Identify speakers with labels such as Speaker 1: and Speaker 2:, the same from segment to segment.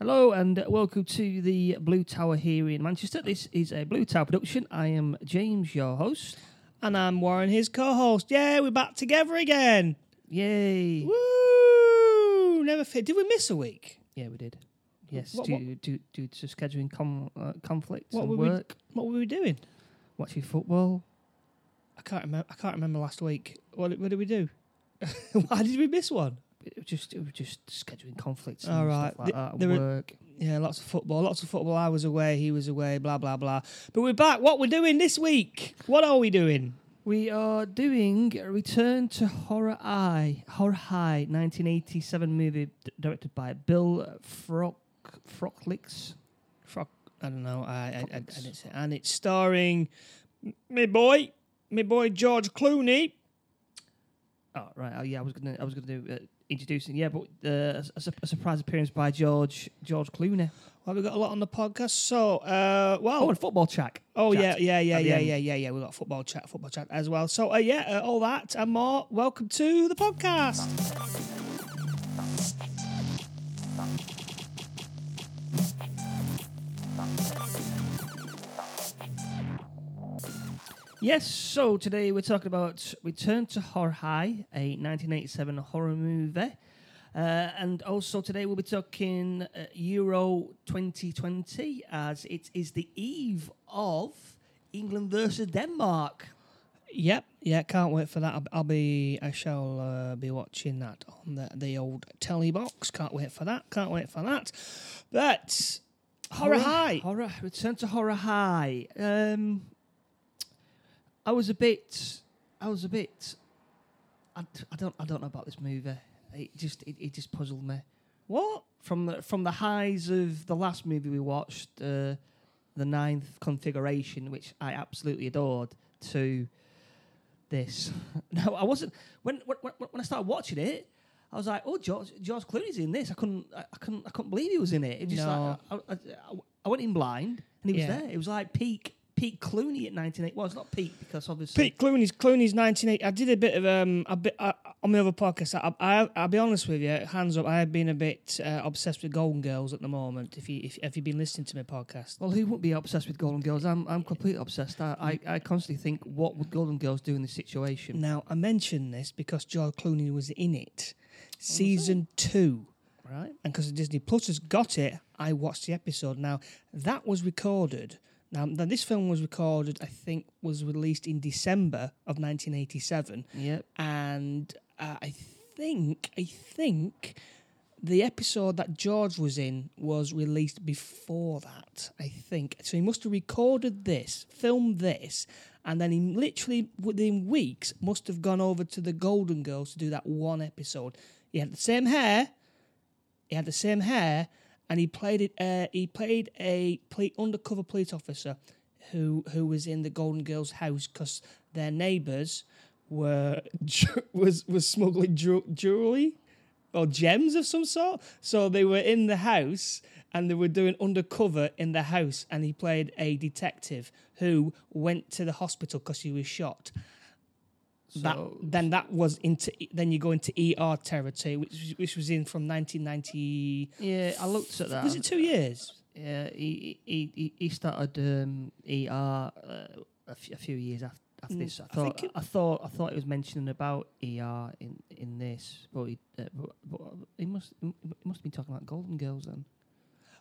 Speaker 1: Hello and welcome to the Blue Tower here in Manchester. This is a Blue Tower production. I am James, your host.
Speaker 2: And I'm Warren, his co-host. Yeah, we're back together again.
Speaker 1: Yay!
Speaker 2: Woo! Never fit. Did we miss a week?
Speaker 1: Yeah, we did. Yes,
Speaker 2: What-
Speaker 1: due, due, due to scheduling com, uh, conflicts
Speaker 2: What
Speaker 1: and
Speaker 2: were we-
Speaker 1: work,
Speaker 2: What were we doing?
Speaker 1: watching football.
Speaker 2: I can't remember. I can't remember last week. What, what did we do? Why did we miss one?
Speaker 1: It was just, it was just scheduling conflicts
Speaker 2: All
Speaker 1: and
Speaker 2: right.
Speaker 1: stuff like
Speaker 2: The- there
Speaker 1: at
Speaker 2: were- Yeah, lots of football. Lots of football. I was away. He was away. Blah blah blah. But we're back. What we're doing this week? What are we doing?
Speaker 1: We are doing a Return to Horror Eye, Horror High, 1987 movie d- directed by Bill Frock Frocklicks.
Speaker 2: Frock. I don't know. I, I, I, I
Speaker 1: Footloose.
Speaker 2: didn't say. And it's starring me boy, me boy George Clooney.
Speaker 1: Oh right, oh, yeah. I was gonna, I was gonna do uh, introducing. Yeah, but uh, a, a surprise appearance by George George Clooney.
Speaker 2: Well, we got a lot on the podcast. So, uh, well,
Speaker 1: Oh, and football chat.
Speaker 2: Oh yeah,
Speaker 1: chat
Speaker 2: yeah, yeah, yeah, yeah, yeah, yeah. We got football chat, football chat as well. So uh, yeah, uh, all that and more. Welcome to the podcast.
Speaker 1: Yes. So today we're talking about Return to Horror High, a 1987 horror movie. Uh, and also today we'll be talking uh, Euro 2020 as it is the eve of England versus Denmark.
Speaker 2: Yep, yeah, can't wait for that. I'll, I'll be, I shall uh, be watching that on the the old telly box. Can't wait for that. Can't wait for that. But horror high.
Speaker 1: Horror. Return to Horror High. Um, I was a bit. I was a bit. I, I don't. I don't know about this movie. It just. It, it just puzzled me.
Speaker 2: What?
Speaker 1: From the from the highs of the last movie we watched, uh, the ninth configuration, which I absolutely adored, to this. no, I wasn't. When when when I started watching it. I was like, "Oh, George, George Clooney's in this." I couldn't, I, I couldn't, I couldn't believe he was in it. It was just
Speaker 2: No.
Speaker 1: like I, I, I went in blind, and he was there. It was like peak, peak Clooney at nineteen eight. Well, it's not Pete because obviously
Speaker 2: Pete Clooney's Clooney's 1980. I did a bit of um a bit uh, on my other podcast. I, I I'll be honest with you, hands up. I have been a bit uh, obsessed with Golden Girls at the moment. If you if have you been listening to my podcast?
Speaker 1: Well, who wouldn't be obsessed with Golden Girls? I'm, I'm completely obsessed. I, I, I constantly think, what would Golden Girls do in this situation?
Speaker 2: Now I mention this because George Clooney was in it, season two,
Speaker 1: Right?
Speaker 2: and because Disney Plus has got it, I watched the episode. Now that was recorded. Now, now this film was recorded. I think was released in December of 1987.
Speaker 1: Yep.
Speaker 2: and uh, I think I think the episode that George was in was released before that. I think so. He must have recorded this, filmed this, and then he literally within weeks must have gone over to the Golden Girls to do that one episode. He had the same hair. He had the same hair, and he played it. Uh, he played a ple- undercover police officer who who was in the Golden Girls' house because their neighbours were was was smuggling jewelry or gems of some sort. So they were in the house and they were doing undercover in the house, and he played a detective who went to the hospital because he was shot. That then that was into then you go into ER territory, which which was in from 1990.
Speaker 1: Yeah, I looked at that.
Speaker 2: Was it two years?
Speaker 1: Yeah, he he he, started um, ER uh, a, f- a few years after. After
Speaker 2: Mm,
Speaker 1: this, I
Speaker 2: I
Speaker 1: thought I,
Speaker 2: it-
Speaker 1: thought I thought he was mentioning about ER in, in this, but he, uh, but, but he must he must have been talking about Golden Girls then.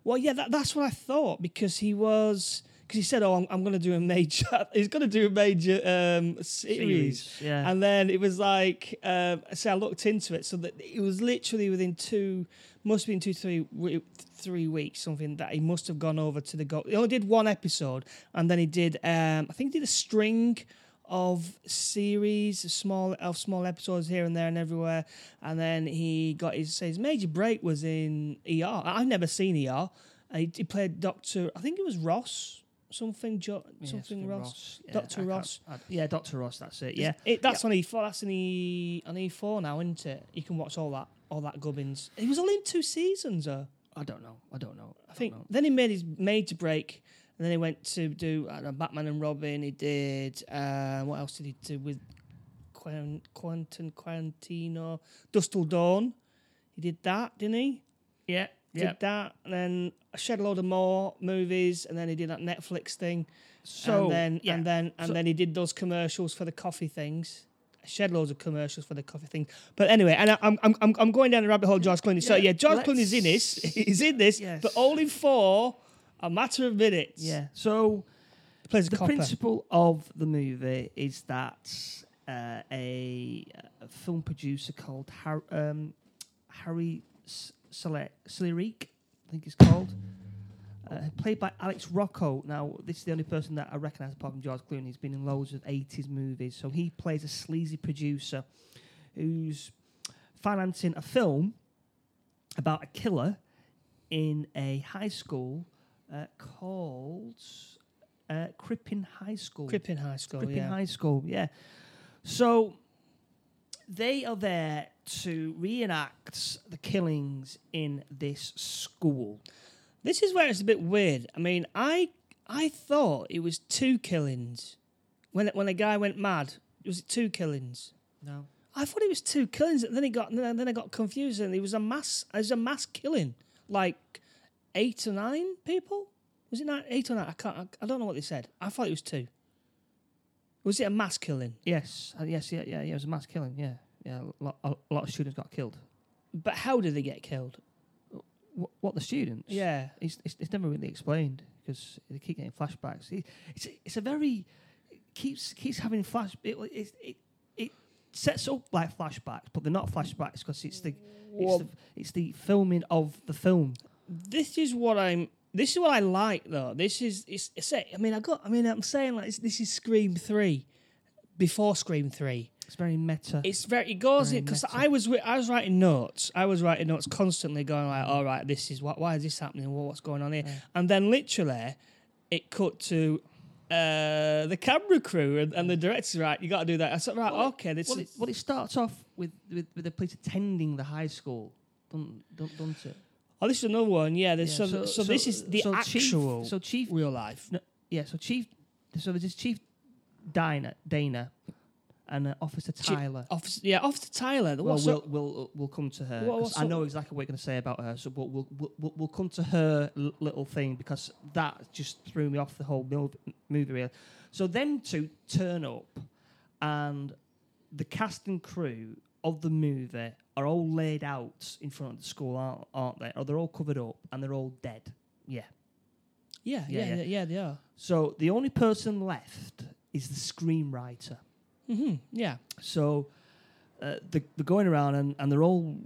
Speaker 2: Well, yeah, that, that's what I thought because he was because he said, "Oh, I'm, I'm going to do a major. he's going to do a major um, series.
Speaker 1: yeah.
Speaker 2: And then it was like, um, so I looked into it. So that it was literally within two, must have been two, three, weeks, something that he must have gone over to the go. He only did one episode, and then he did, um, I think, he did a string of series, small of small episodes here and there and everywhere. And then he got his his major break was in ER. I've never seen ER. He, he played Doctor. I think it was Ross. Something, jo-
Speaker 1: Yeah,
Speaker 2: something Ross.
Speaker 1: Yeah,
Speaker 2: Dr. Ross.
Speaker 1: I- yeah, Doctor Ross. That's it. Yeah,
Speaker 2: It, that's on E4. That's on E on E4 now, isn't it? You can watch all that all that gubbins. He was only in two seasons, though.
Speaker 1: I don't know. I don't know.
Speaker 2: I think.
Speaker 1: Don't know.
Speaker 2: Then he made his major break, and then he went to do know, Batman and Robin. He did. Uh, what else did he do with Quen- Quentin Quarantino? Dusk Till Dawn. He did that, didn't he?
Speaker 1: Yeah,
Speaker 2: did
Speaker 1: Yep.
Speaker 2: that, and then shed a load of more movies, and then he did that Netflix thing.
Speaker 1: So
Speaker 2: and then
Speaker 1: yeah.
Speaker 2: and then and
Speaker 1: So-
Speaker 2: then he did those commercials for the coffee things. Shed loads of commercials for the coffee thing. But anyway, and I, I'm I'm I'm going down the rabbit hole. George Clooney. So
Speaker 1: Yeah,
Speaker 2: yeah, George Clooney's in this. He's in this,
Speaker 1: Yes.
Speaker 2: but only for a matter of minutes.
Speaker 1: yeah. So the
Speaker 2: copper.
Speaker 1: principle of the movie is that uh, a, a film producer called Har- um, Harry S- I think he's called, uh, played by Alex Rocco. Now, this is the only person that I recognise apart from George Clooney. He's been in loads of 80s movies. So he plays a sleazy producer who's financing a film about a killer in a high school uh, called uh, Crippen High School.
Speaker 2: Crippen High School.
Speaker 1: Crippen
Speaker 2: yeah.
Speaker 1: High School, yeah. So they are there to reenact the killings in this school.
Speaker 2: This is where it's a bit weird. I mean, I I thought it was two killings when when a guy went mad. Was it two killings?
Speaker 1: No.
Speaker 2: I thought it was two killings. and Then it got then I got confused, and it was a mass. It was a mass killing, like eight or nine people. Was it nine, eight or nine? I can't. I, I don't know what they said. I thought it was two. Was it a mass killing?
Speaker 1: Yes, uh, yes, yeah, yeah, yeah. It was a mass killing. Yeah, yeah. A lot, a lot of students got killed.
Speaker 2: But how did they get killed?
Speaker 1: What, what the students?
Speaker 2: Yeah,
Speaker 1: it's, it's, it's never really explained because they keep getting flashbacks. It, it's it's a very it keeps keeps having flash. It, it, it, it sets up like flashbacks, but they're not flashbacks because it's the it's, the it's the filming of the film.
Speaker 2: This is what I'm. This is what I like, though. This is it's. it's I mean, I got. I mean, I'm saying like this is Scream three, before Scream three.
Speaker 1: It's very meta.
Speaker 2: It's very. It goes
Speaker 1: Very
Speaker 2: because. I was I was writing notes. I was writing notes constantly, going like, "All right, this is what. Why is this happening? What, what's going on here?"
Speaker 1: Yeah.
Speaker 2: And then literally, it cut to uh, the camera crew and, and the director's right. You got to do that. I said, right,
Speaker 1: Well,
Speaker 2: okay. This
Speaker 1: well,
Speaker 2: is,
Speaker 1: it, well, it starts off with, with, with the police attending the high school, don't, don't, don't it?
Speaker 2: Oh, this is another one. Yeah. There's,
Speaker 1: Yeah,
Speaker 2: so, so, this is the
Speaker 1: so Chief-
Speaker 2: actual
Speaker 1: so chief,
Speaker 2: real life.
Speaker 1: yeah. So chief, so there's this chief Dana, Dana, and uh, Officer Tyler.
Speaker 2: Officer, yeah, Officer Tyler.
Speaker 1: Well, we'll,
Speaker 2: up?
Speaker 1: we'll we'll come to her.
Speaker 2: What-
Speaker 1: I know exactly what you're going to say about her. So, but we'll, we'll we'll we'll come to her l- little thing because that just threw me off the whole movie. Really. So then to turn up, and the cast and crew of the movie are all laid out in front of the school, aren't, aren't they? Or they're all covered up and they're all dead. Yeah.
Speaker 2: yeah,
Speaker 1: yeah,
Speaker 2: yeah,
Speaker 1: yeah.
Speaker 2: yeah, they are.
Speaker 1: So the only person left is the screenwriter.
Speaker 2: hmm Yeah.
Speaker 1: So uh, the, they're going around and, and they're all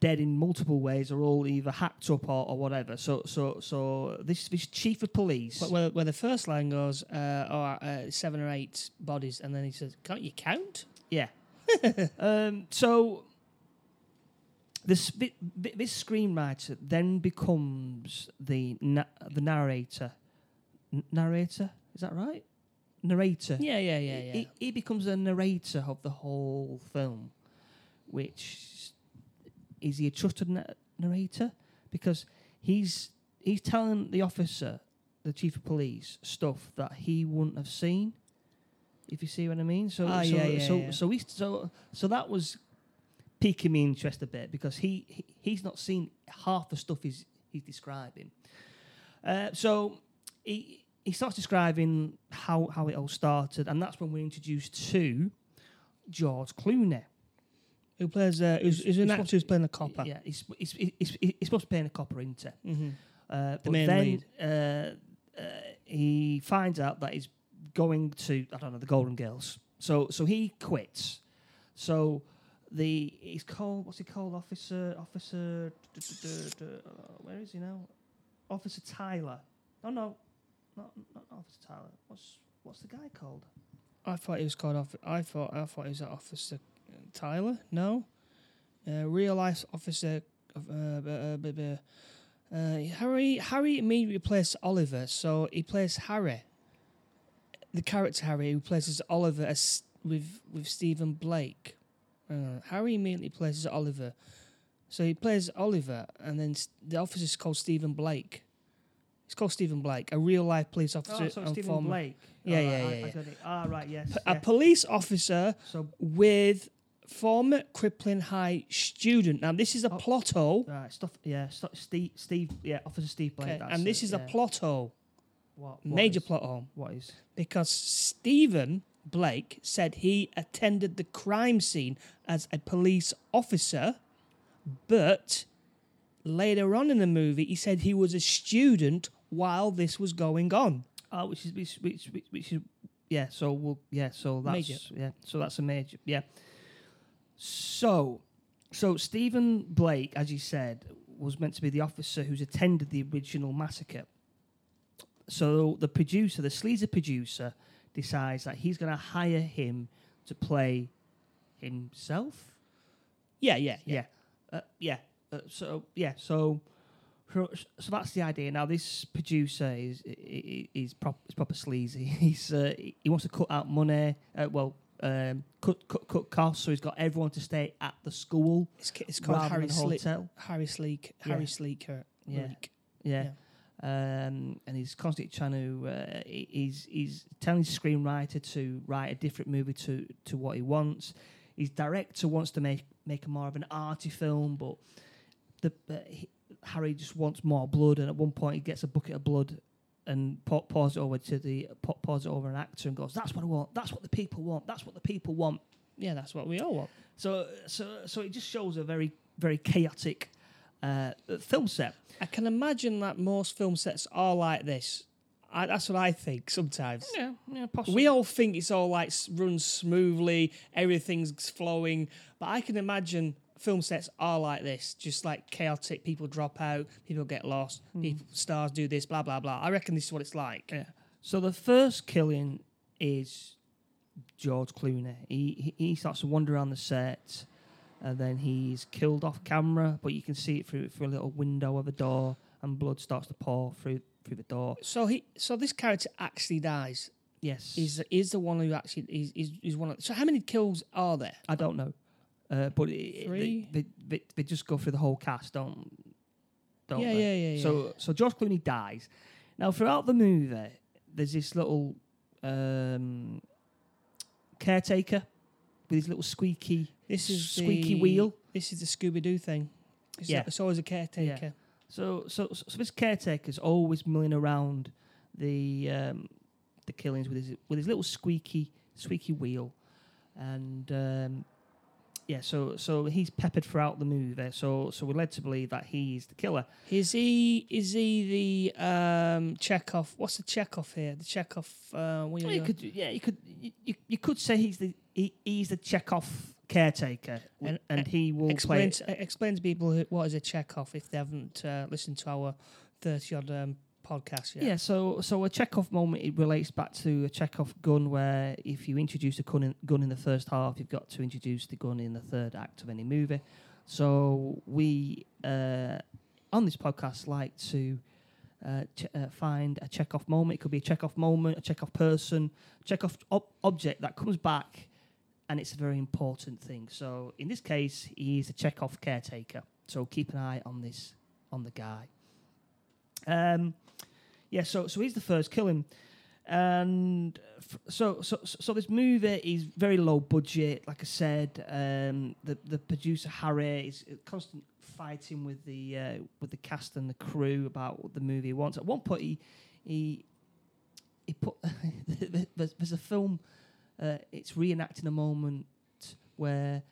Speaker 1: dead in multiple ways. They're all either hacked up or, or whatever. So so so this this chief of police.
Speaker 2: But where, where the first line goes, uh, or uh, seven or eight bodies, and then he says, "Can't you count?"
Speaker 1: yeah. um, so this this screenwriter then becomes the na- the narrator. N- narrator is that right? Narrator.
Speaker 2: Yeah, yeah, yeah, yeah.
Speaker 1: He, he becomes a narrator of the whole film, which is he a trusted na- narrator because he's he's telling the officer, the chief of police, stuff that he wouldn't have seen. If you see what I mean, so
Speaker 2: Ah,
Speaker 1: so
Speaker 2: yeah, yeah,
Speaker 1: so
Speaker 2: yeah.
Speaker 1: so we so so that was piquing me interest a bit because he, he he's not seen half the stuff he's he's describing. Uh, so he he starts describing how how it all started, and that's when we're introduced to George Clooney.
Speaker 2: who plays? Uh, who's,
Speaker 1: Who's-
Speaker 2: an actor who's playing a copper?
Speaker 1: Yeah, he's, he's, he's, he's supposed to be playing a copper, isn't he?
Speaker 2: hmm
Speaker 1: Uh, but
Speaker 2: main
Speaker 1: then
Speaker 2: lead.
Speaker 1: Uh, uh, he finds out that he's going to I don't know the Golden Girls. So so he quits. So the he's called what's he called officer officer uh, where is he now? Officer Tyler. No no, not not Officer Tyler. What's what's the guy called?
Speaker 2: I thought he was called off. I thought I thought he was Officer Tyler. No, uh, real life Officer. of, Uh, uh, uh, Harry Harry immediately plays Oliver, so he plays Harry. The character Harry, who Oliver as with with Stephen Blake. Uh, Harry immediately plays as Oliver, so he plays Oliver, and then the officer's called Stephen Blake. He's called Stephen Blake, a real life police officer
Speaker 1: Oh, so
Speaker 2: and
Speaker 1: Stephen
Speaker 2: former
Speaker 1: Blake.
Speaker 2: Yeah,
Speaker 1: Oh,
Speaker 2: yeah,
Speaker 1: right,
Speaker 2: yeah,
Speaker 1: I,
Speaker 2: yeah.
Speaker 1: got it. Ah, right, yes.
Speaker 2: P- a police officer
Speaker 1: So
Speaker 2: with former Crippen High student. Now, this is a
Speaker 1: Oh.
Speaker 2: plot hole.
Speaker 1: Right, stuff. Yeah, st- Steve. Steve. Yeah, Officer Steve Blake. that's
Speaker 2: and this
Speaker 1: it,
Speaker 2: is
Speaker 1: yeah.
Speaker 2: a plot hole,
Speaker 1: What, what
Speaker 2: major
Speaker 1: is-
Speaker 2: plot hole,
Speaker 1: What is?
Speaker 2: because Stephen Blake said he attended the crime scene as a police officer, but later on in the movie, he said he was a student while this was going on.
Speaker 1: Oh, which is which which which, which is yeah. So we'll yeah. So that's
Speaker 2: Major.
Speaker 1: yeah. So that's a major yeah. So, so Stephen Blake, as you said, was meant to be the officer who's attended the original massacre. So the producer, the sleazy producer, decides that he's going to hire him to play himself.
Speaker 2: Yeah, yeah, yeah.
Speaker 1: Yeah, uh, yeah. Uh, so yeah, so so so that's the idea. Now this producer is is, is, prop, is proper sleazy. He's uh, he wants to cut out money. Uh, well, um, cut cut cut costs. So he's got everyone to stay at the school
Speaker 2: It's, it's called
Speaker 1: rather
Speaker 2: Harry
Speaker 1: than
Speaker 2: Sleek.
Speaker 1: hotel.
Speaker 2: Harry Sleek.
Speaker 1: Yeah.
Speaker 2: Harry Sleeker.
Speaker 1: Yeah.
Speaker 2: Leak.
Speaker 1: Yeah. Um, and he's constantly trying to. Uh, he's he's telling his screenwriter to write a different movie to to what he wants. His director wants to make make a more of an arty film, but the uh, he, Harry just wants more blood. And at one point, he gets a bucket of blood and pa- pours it over to the pa- pours it over an actor and goes, "That's what I want. That's what the people want. That's what the people want."
Speaker 2: Yeah, that's what we all want.
Speaker 1: So so so it just shows a very very chaotic uh, film set.
Speaker 2: I can imagine that most film sets are like this. I, that's what I think sometimes.
Speaker 1: Yeah, yeah, possibly.
Speaker 2: We all think it's all like s- runs smoothly, everything's flowing, but I can imagine film sets are like this, just like chaotic. People drop out, people get lost, people, stars do this, blah blah blah. I reckon this is what it's like.
Speaker 1: Yeah. So the first killing is George Clooney. He he, he starts to wander around the set, and then he's killed off camera, but you can see it through through a little window of a door, and blood starts to pour through through the door.
Speaker 2: So he, so this character actually dies.
Speaker 1: Yes,
Speaker 2: Is is the one who actually is is, is one of. So how many kills are there?
Speaker 1: I don't know, uh, but it,
Speaker 2: Three?
Speaker 1: They, they, they they just go through the whole cast, don't don't
Speaker 2: yeah,
Speaker 1: they?
Speaker 2: yeah, yeah, yeah.
Speaker 1: So so George Clooney dies. Now throughout the movie, there's this little um, caretaker with his little squeaky
Speaker 2: this is
Speaker 1: squeaky
Speaker 2: the-
Speaker 1: wheel.
Speaker 2: This is the Scooby Doo thing. It's,
Speaker 1: Yeah.
Speaker 2: it's always a caretaker.
Speaker 1: So so so, so this caretaker's always milling around the um, the killings with his with his little squeaky squeaky wheel, and um, yeah, so so he's peppered throughout the movie. So so we're led to believe that he's the killer.
Speaker 2: Is he is he the um Chekhov? What's the Chekhov here? The Chekhov. Uh,
Speaker 1: Well,
Speaker 2: you
Speaker 1: you could yeah you could you, you, you could say he's the he, he's the Chekhov caretaker,
Speaker 2: And-
Speaker 1: and, he will
Speaker 2: explain
Speaker 1: play.
Speaker 2: to, explain to people who, what is a Chekhov if they haven't uh, listened to our thirty odd um, podcast yet.
Speaker 1: Yeah, so so a Chekhov moment it relates back to a Chekhov gun where if you introduce a gun in, gun in the first half, you've got to introduce the gun in the third act of any movie. So we uh, on this podcast like to uh, ch- uh, find a Chekhov moment. It could be a Chekhov moment, a Chekhov person, Chekhov ob- object that comes back, and it's a very important thing. So in this case, he's a Chekhov caretaker. So keep an eye on this on the guy. Um, yeah, so so he's the first killing, and f- so so so this movie is very low budget. Like I said, um, the the producer Harry is constant fighting with the uh, with the cast and the crew about what the movie wants. At one point, he he he put there's a film. Uh, it's reenacting a moment where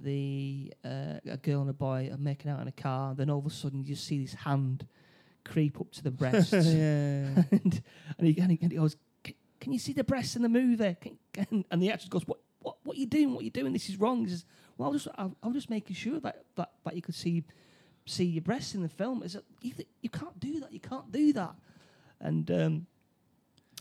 Speaker 1: the uh, a girl and a boy are making out in a car. Then all of a sudden, you see this hand creep up to the breasts, and, and, he, and, he, and he goes, "Can, you see the breasts in the movie?" Can, and the actor goes, "What? What? What are you doing? What are you doing? This is wrong." He says, "Well, I was just, I, I was just making sure that, that that you could see see your breasts in the film." Is you, th- you can't do that. You can't do that. And um,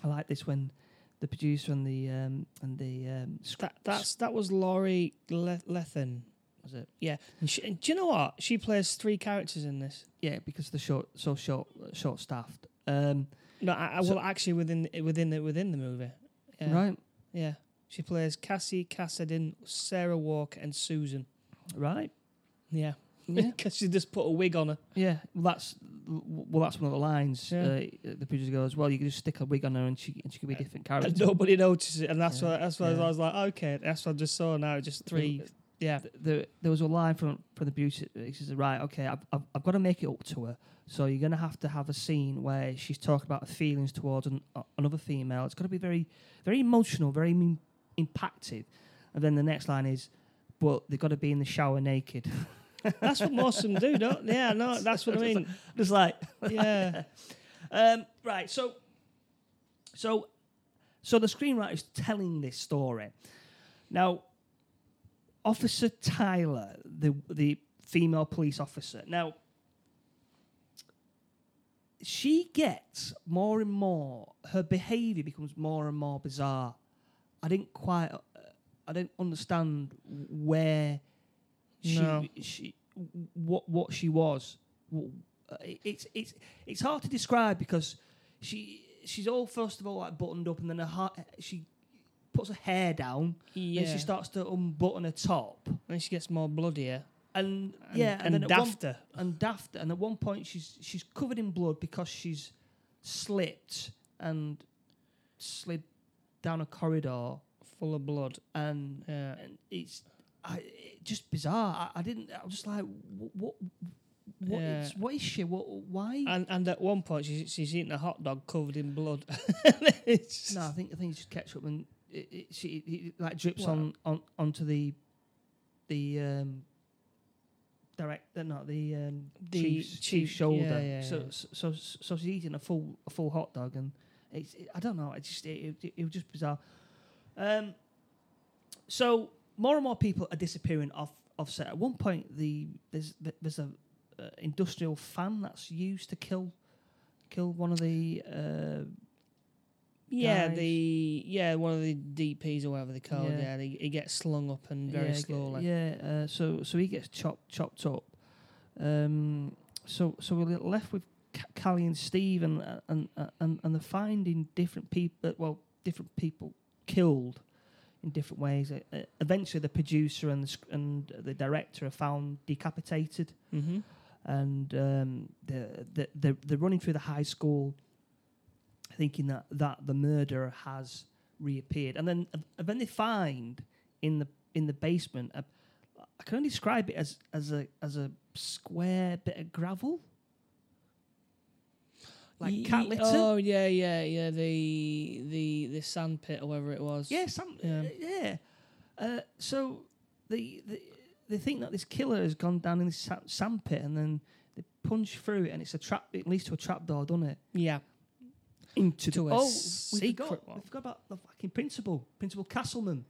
Speaker 1: I like this when the producer and the um, and the um,
Speaker 2: That that's that was Lori Le- Lethin.
Speaker 1: was it?
Speaker 2: Yeah, and, she, and do you know what? She plays three characters in this.
Speaker 1: Yeah, because the short so short short staffed. Um,
Speaker 2: No, I, I,
Speaker 1: So-
Speaker 2: well, actually, within within the within the movie. Yeah.
Speaker 1: Right,
Speaker 2: Yeah, she plays Cassie Cassidy, Sarah Walker, and Susan.
Speaker 1: right.
Speaker 2: Yeah,
Speaker 1: Yeah.
Speaker 2: because she just put a wig on her.
Speaker 1: Yeah, well, that's well, that's one of the lines.
Speaker 2: Yeah.
Speaker 1: Uh, the producer goes, "Well, you can just stick a wig on her, and she and she could be a different character."
Speaker 2: And nobody notices it, and that's
Speaker 1: Yeah.
Speaker 2: why that's why
Speaker 1: Yeah.
Speaker 2: I was like, okay, that's what I just saw now. Just three Yeah.
Speaker 1: th- there, there was a line from from the beauty. He says, "Right, okay, I've, I've, I've got to make it up to her. So you're going to have to have a scene where she's talking about her feelings towards an, uh, another female. It's got to be very, very emotional, very im- impactful. And then the next line is, but they've got to be in the shower naked.
Speaker 2: That's what most of them do, don't? Yeah, no, that's what I mean.
Speaker 1: Just like,
Speaker 2: Yeah.
Speaker 1: um, right. So, so, so the screenwriter's telling this story. Now, Officer Tyler, the the female police officer. Now, she gets more and more. Her behaviour becomes more and more bizarre. I didn't quite. Uh, I didn't understand where she
Speaker 2: No.
Speaker 1: she what what she was. Uh, it- It's it's it's hard to describe because she she's all first of all like buttoned up and then her ha- she puts her hair down
Speaker 2: Yeah.
Speaker 1: and she starts to unbutton her top
Speaker 2: And she gets more bloodier.
Speaker 1: and,
Speaker 2: And,
Speaker 1: yeah
Speaker 2: and,
Speaker 1: then at one-
Speaker 2: dafter.
Speaker 1: and daft and at one point she's she's covered in blood because she's slipped and slid down a corridor
Speaker 2: full of blood.
Speaker 1: and
Speaker 2: Yeah.
Speaker 1: and it's I, just bizarre. I, I didn't. I was just like, what, what, what,
Speaker 2: Yeah.
Speaker 1: is, what is she? What, why?
Speaker 2: And and at one point she's, she's eating a hot dog covered in blood. It's-
Speaker 1: no, I think I think it's just ketchup and it, it, she, it, it like drips on, on onto the the um direct, uh, not the um,
Speaker 2: The
Speaker 1: chief's,
Speaker 2: chief-
Speaker 1: shoulder.
Speaker 2: yeah, yeah,
Speaker 1: so, so so so she's eating a full a full hot dog and it's it, I don't know. It just it, it, it was just bizarre. Um, so more and more people are disappearing off off set. At one point, the there's there's a uh, industrial fan that's used to kill kill one of the uh,
Speaker 2: yeah,
Speaker 1: guys.
Speaker 2: the yeah one of the DPs or whatever they call it.
Speaker 1: Yeah.
Speaker 2: Yeah, he gets slung up and very
Speaker 1: yeah,
Speaker 2: slowly.
Speaker 1: Yeah, uh, so so he gets chopped chopped up. Um, so so we're left with Ca- Callie and Steve, and uh, and uh, and and they're finding different people. Well, different people killed in different ways. Uh, uh, eventually, the producer and the sc- and the director are found decapitated,
Speaker 2: Mm-hmm.
Speaker 1: and um, the the they're, they're running through the high school, thinking that that the murderer has reappeared, and then and then they find in the in the basement. A, I can only describe it as as a as a square bit of gravel, like cat litter.
Speaker 2: Oh yeah, yeah, yeah. The the the sand pit or whatever it was.
Speaker 1: Yeah, some,
Speaker 2: Yeah.
Speaker 1: yeah. yeah. Uh, so they, they they think that this killer has gone down in this sa- sand pit, and then they punch through it, and it's a trap. It leads to a trap door, doesn't it?
Speaker 2: yeah.
Speaker 1: Into
Speaker 2: To
Speaker 1: the,
Speaker 2: a
Speaker 1: oh, we
Speaker 2: secret
Speaker 1: forgot,
Speaker 2: one.
Speaker 1: we forgot about the fucking principal, Principal Castleman.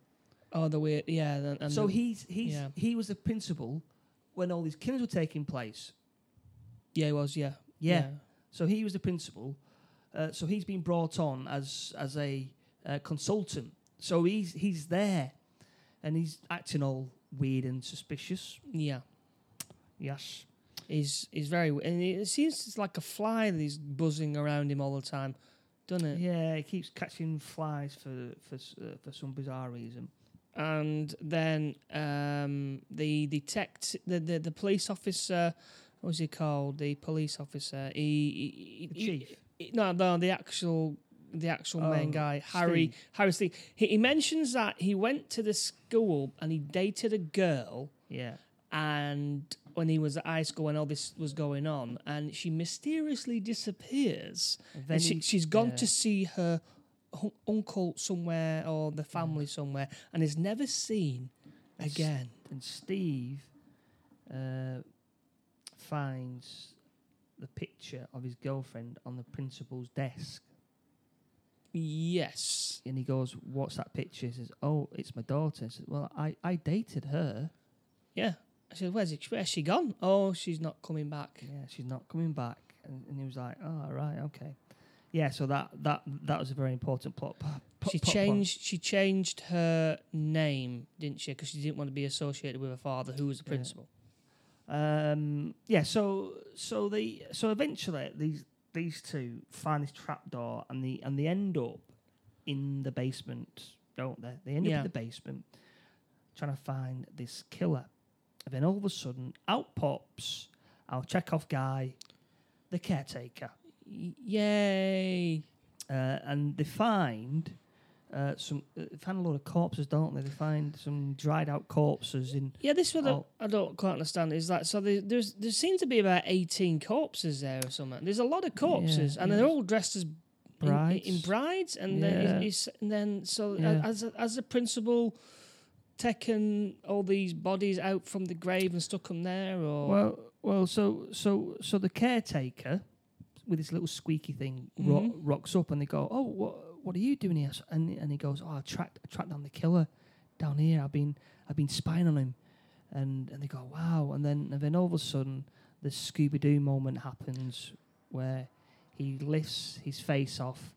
Speaker 2: Oh, the weird. Yeah. And, and
Speaker 1: so
Speaker 2: the-
Speaker 1: he's he's
Speaker 2: yeah.
Speaker 1: he was the principal when all these killings were taking place.
Speaker 2: Yeah, he was. Yeah.
Speaker 1: Yeah. So he was the principal. Uh, so he's been brought on as as a uh, consultant. So he's he's there, and he's acting all weird and suspicious.
Speaker 2: Yeah.
Speaker 1: Yes.
Speaker 2: He's he's very and it seems it's like a fly that he's buzzing around him all the time, doesn't it?
Speaker 1: Yeah, he keeps catching flies for for s- uh, for some bizarre reason.
Speaker 2: And then um, the detect the, the the police officer, what was he called? The police officer. He, he,
Speaker 1: The chief.
Speaker 2: he- no, no, the actual the actual main
Speaker 1: Oh,
Speaker 2: guy, Harry
Speaker 1: Steve.
Speaker 2: Harry Steve. He, he mentions that he went to the school and he dated a girl
Speaker 1: Yeah.
Speaker 2: and when he was at high school when all this was going on and she mysteriously disappears
Speaker 1: And
Speaker 2: and she,
Speaker 1: he-
Speaker 2: she's gone
Speaker 1: yeah.
Speaker 2: to see her un- uncle somewhere or the family somewhere and is never seen again
Speaker 1: and Steve uh, finds the picture of his girlfriend on the principal's desk,
Speaker 2: yes
Speaker 1: and he goes, "What's that picture?" He says, "Oh, it's my daughter." I said, "Well, I I dated her."
Speaker 2: yeah i said where's, it, where's she gone oh she's not coming back
Speaker 1: Yeah, she's not coming back. And, and he was like, "Oh, right, okay." Yeah, so that that that was a very important plot. plot
Speaker 2: she
Speaker 1: plot
Speaker 2: changed she changed her name didn't she because she didn't want to be associated with her father who was the
Speaker 1: Yeah.
Speaker 2: principal
Speaker 1: Um, yeah, so so they so eventually these these two find this trapdoor and the and they end up in the basement, don't they? They end
Speaker 2: Yeah.
Speaker 1: up in the basement trying to find this killer. And then all of a sudden, out pops our Chekhov guy, the caretaker.
Speaker 2: Y- yay
Speaker 1: Uh, and they find uh, some uh, they find a lot of corpses, don't they? They find some dried out corpses in.
Speaker 2: Yeah, this one
Speaker 1: Oh.
Speaker 2: I don't quite understand is that so there, there's there seems to be about eighteen corpses there or something. There's a lot of corpses,
Speaker 1: Yeah,
Speaker 2: and they're all dressed as
Speaker 1: Brides.
Speaker 2: in, brides, and then
Speaker 1: Yeah.
Speaker 2: it's, it's- and then so
Speaker 1: Yeah.
Speaker 2: as a, as the principal taken all these bodies out from the grave and stuck them there, or
Speaker 1: Well, well, so so so the caretaker with this little squeaky thing ro-
Speaker 2: Mhm.
Speaker 1: rocks up, and they go, "Oh, what what are you doing here?" And and he goes, "Oh, I tracked I tracked down the killer down here. I've been I've been spying on him." And and they go, "Wow!" And then and then all of a sudden, the Scooby Doo moment happens where he lifts his face off,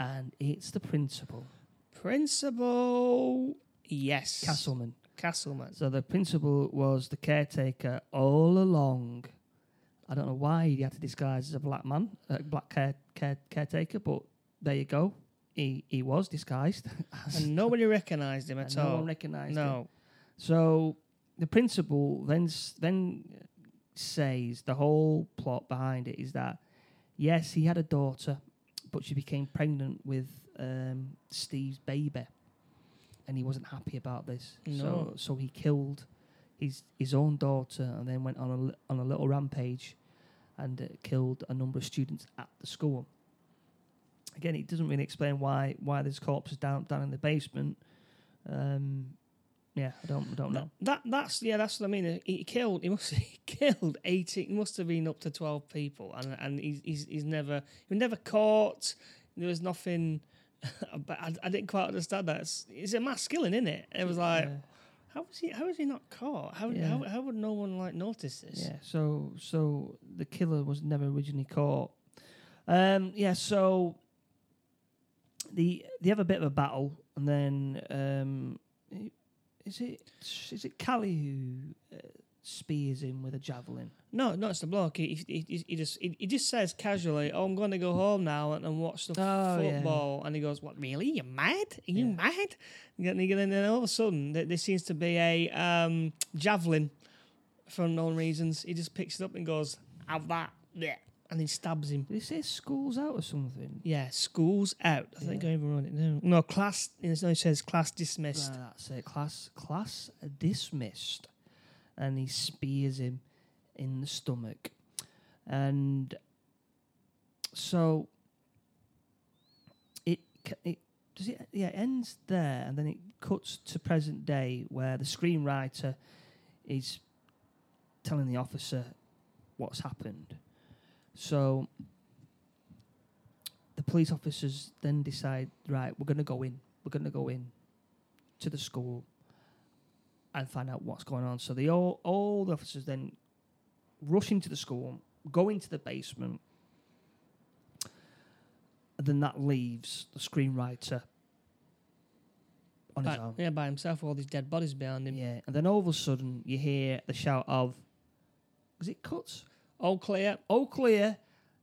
Speaker 1: and it's the principal,
Speaker 2: principal, yes,
Speaker 1: Castleman.
Speaker 2: Castleman.
Speaker 1: So the principal was the caretaker all along. I don't know why he had to disguise as a black man, a black care, care, caretaker, but there you go. He he was disguised,
Speaker 2: And nobody recognised him at
Speaker 1: no
Speaker 2: all.
Speaker 1: one recognised him.
Speaker 2: no,
Speaker 1: So the principal then s- then says the whole plot behind it is that yes, he had a daughter, but she became pregnant with um, Steve's baby, and he wasn't happy about this.
Speaker 2: No.
Speaker 1: So so he killed his his own daughter and then went on a on a little rampage, and uh, killed a number of students at the school. Again, it doesn't really explain why why there's corpses down down in the basement. Um, yeah, I don't I don't know.
Speaker 2: That that's yeah, that's what I mean. He killed. He must he killed eighteen. He must have been up to twelve people, and and he's he's, he's never he was never caught. There was nothing. But I, I didn't quite understand that. It's, it's a mass killing, isn't it? It was like,
Speaker 1: Yeah.
Speaker 2: how was he? How was he not caught? How,
Speaker 1: Yeah.
Speaker 2: how how would no one like notice this?
Speaker 1: Yeah, so so the killer was never originally caught. Um, yeah, so the they have a bit of a battle, and then um, is it is it Callie who uh, spears him with a javelin?
Speaker 2: No, no, it's the bloke. He he, he, he just he, he just says casually, "Oh, I'm going to go home now and, and watch the
Speaker 1: Oh, yeah.
Speaker 2: football." And he goes, "What? Really? You're mad? Are you
Speaker 1: Yeah.
Speaker 2: mad?" And then, and then all of a sudden, there, there seems to be a um, javelin for unknown reasons. He just picks it up and goes, "Have that!" Yeah, and he stabs him.
Speaker 1: Did he say school's out or something?
Speaker 2: Yeah, school's out. I think I even wrote it down. No, class. No, it says class dismissed.
Speaker 1: That's it. Class class dismissed, and he spears him in the stomach, and so it it does it yeah it ends there, and then it cuts to present day where the screenwriter is telling the officer what's happened. So the police officers then decide, right, we're going to go in. We're going to go in to the school and find out what's going on. So they all, all the officers then rush into the school, go into the basement, and then that leaves the screenwriter on his own.
Speaker 2: yeah, by himself, all these dead bodies behind him.
Speaker 1: Yeah, and then all of a sudden you hear the shout of, "Was it cuts?
Speaker 2: All clear.
Speaker 1: All clear."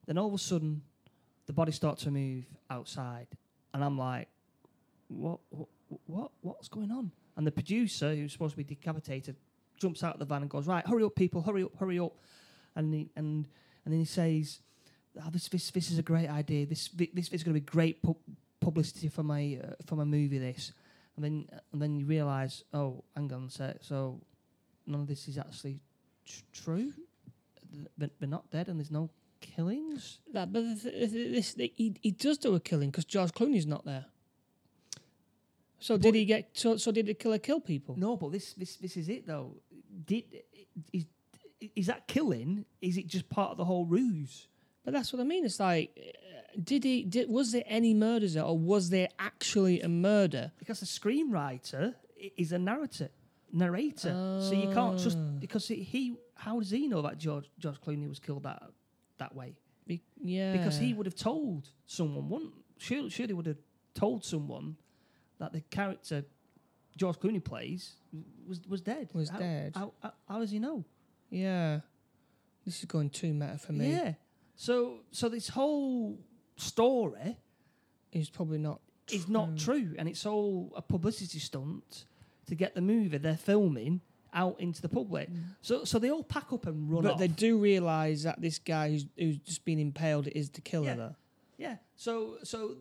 Speaker 1: Then all of a sudden, the body starts to move outside, and I'm like, "What? What? What? What's going on?" And the producer, who's supposed to be decapitated, jumps out of the van and goes, "Right, hurry up, people! Hurry up! Hurry up!" And he, and and then he says, oh, "This this this is a great idea. This thi- this is going to be great pu- publicity for my uh, for my movie. This." And then and then you realise, oh, hang on a sec. So none of this is actually tr- true. They're, they're not dead, and there's no killings.
Speaker 2: That, but the th- th- this, he, he does do a killing because George Clooney's not there. So did he get? So, so did the killer kill people?
Speaker 1: No, but this this this is it though. Did is is that killing? Is it just part of the whole ruse?
Speaker 2: But that's what I mean. It's like, uh, did he? Did was there any murders there, or was there actually a murder?
Speaker 1: Because the screenwriter is a narrator, narrator. So you can't trust
Speaker 2: Ah.
Speaker 1: because he. How does he know that George George Clooney was killed that that way?
Speaker 2: Be- yeah,
Speaker 1: Because he would have told someone. Wouldn't surely, surely would have told someone that the character George Clooney plays was was dead.
Speaker 2: Was
Speaker 1: How-
Speaker 2: dead.
Speaker 1: How, how, how does he know?
Speaker 2: yeah. This is going too meta for me.
Speaker 1: Yeah. So so this whole story
Speaker 2: is probably not.
Speaker 1: is not true, and it's all a publicity stunt to get the movie they're filming out into the public. So so they all pack up and run
Speaker 2: But
Speaker 1: off.
Speaker 2: they do realise that this guy who's who's just been impaled is the killer.
Speaker 1: Yeah.
Speaker 2: Though.
Speaker 1: Yeah. So so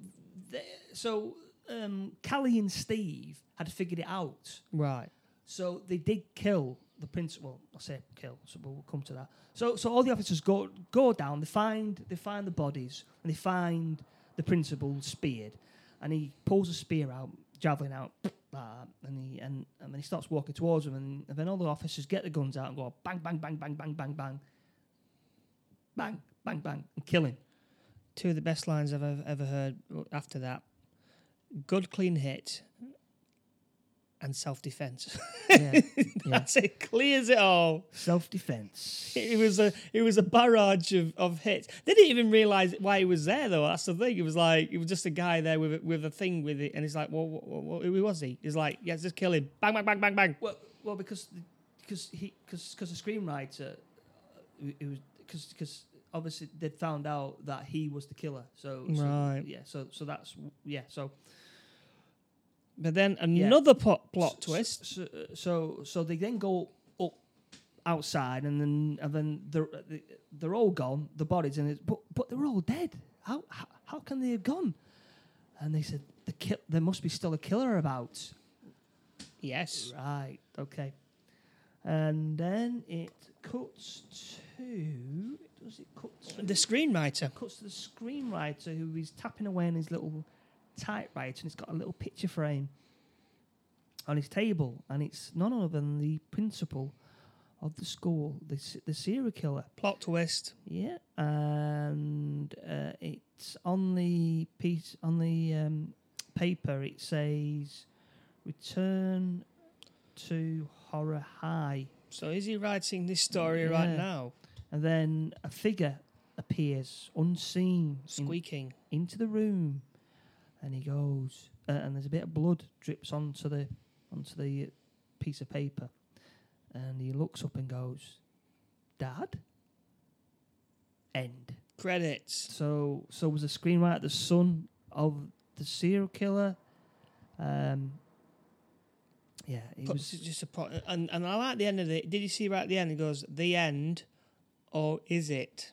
Speaker 1: they, so um, Callie and Steve had figured it out.
Speaker 2: Right.
Speaker 1: So they did kill the principal. I say kill, so we'll come to that. So so all the officers go go down. They find they find the bodies and they find the principal speared, and he pulls a spear out, javelin out, that, uh, and he and, and then he starts walking towards them, and, and then all the officers get the guns out and go bang bang bang bang bang bang bang, bang bang bang, and kill him.
Speaker 2: Two of the best lines I've ever, ever heard after that. Good clean hit and self defense.
Speaker 1: Yeah, yeah.
Speaker 2: That's it. Clears it all.
Speaker 1: Self defense.
Speaker 2: It was a it was a barrage of, of hits. They didn't even realize why he was there though. That's the thing. It was like it was just a guy there with a, with a thing with it, and he's like, well, what, what, who was he? He's like, yeah, just kill him. Bang, bang, bang, bang, bang.
Speaker 1: Well, well, because because he because because the screenwriter, uh, it was because because obviously they'd found out that he was the killer. So, so
Speaker 2: Right.
Speaker 1: yeah. So so that's yeah. So
Speaker 2: But then
Speaker 1: Yeah.
Speaker 2: another plot plot
Speaker 1: s-
Speaker 2: twist.
Speaker 1: So, so so they then go up outside, and then and then they're they're all gone. The bodies and it's but but they're all dead. How how, how can they have gone? And they said the kill. There must be still a killer about.
Speaker 2: Yes.
Speaker 1: Right. Okay. And then it cuts to. Does it cut? To,
Speaker 2: The screenwriter.
Speaker 1: cuts to the screenwriter who is tapping away on his little typewriter, and it's got a little picture frame on his table, and it's none other than the principal of the school, the the serial killer.
Speaker 2: Plot twist.
Speaker 1: Yeah, and uh, it's on the piece on the um, paper. It says, "Return to Horror High,"
Speaker 2: So is he writing this story right now?
Speaker 1: and then a figure appears unseen in-
Speaker 2: Squeaking.
Speaker 1: into the room, and he goes, uh, and there's a bit of blood drips onto the onto the piece of paper, and he looks up and goes, "Dad." End.
Speaker 2: Credits.
Speaker 1: So so was the screenwriter the son of the serial killer? Um, yeah, he was.
Speaker 2: just a pro- and and I like the end of it. Did you see right at the end? It goes the end, or is it?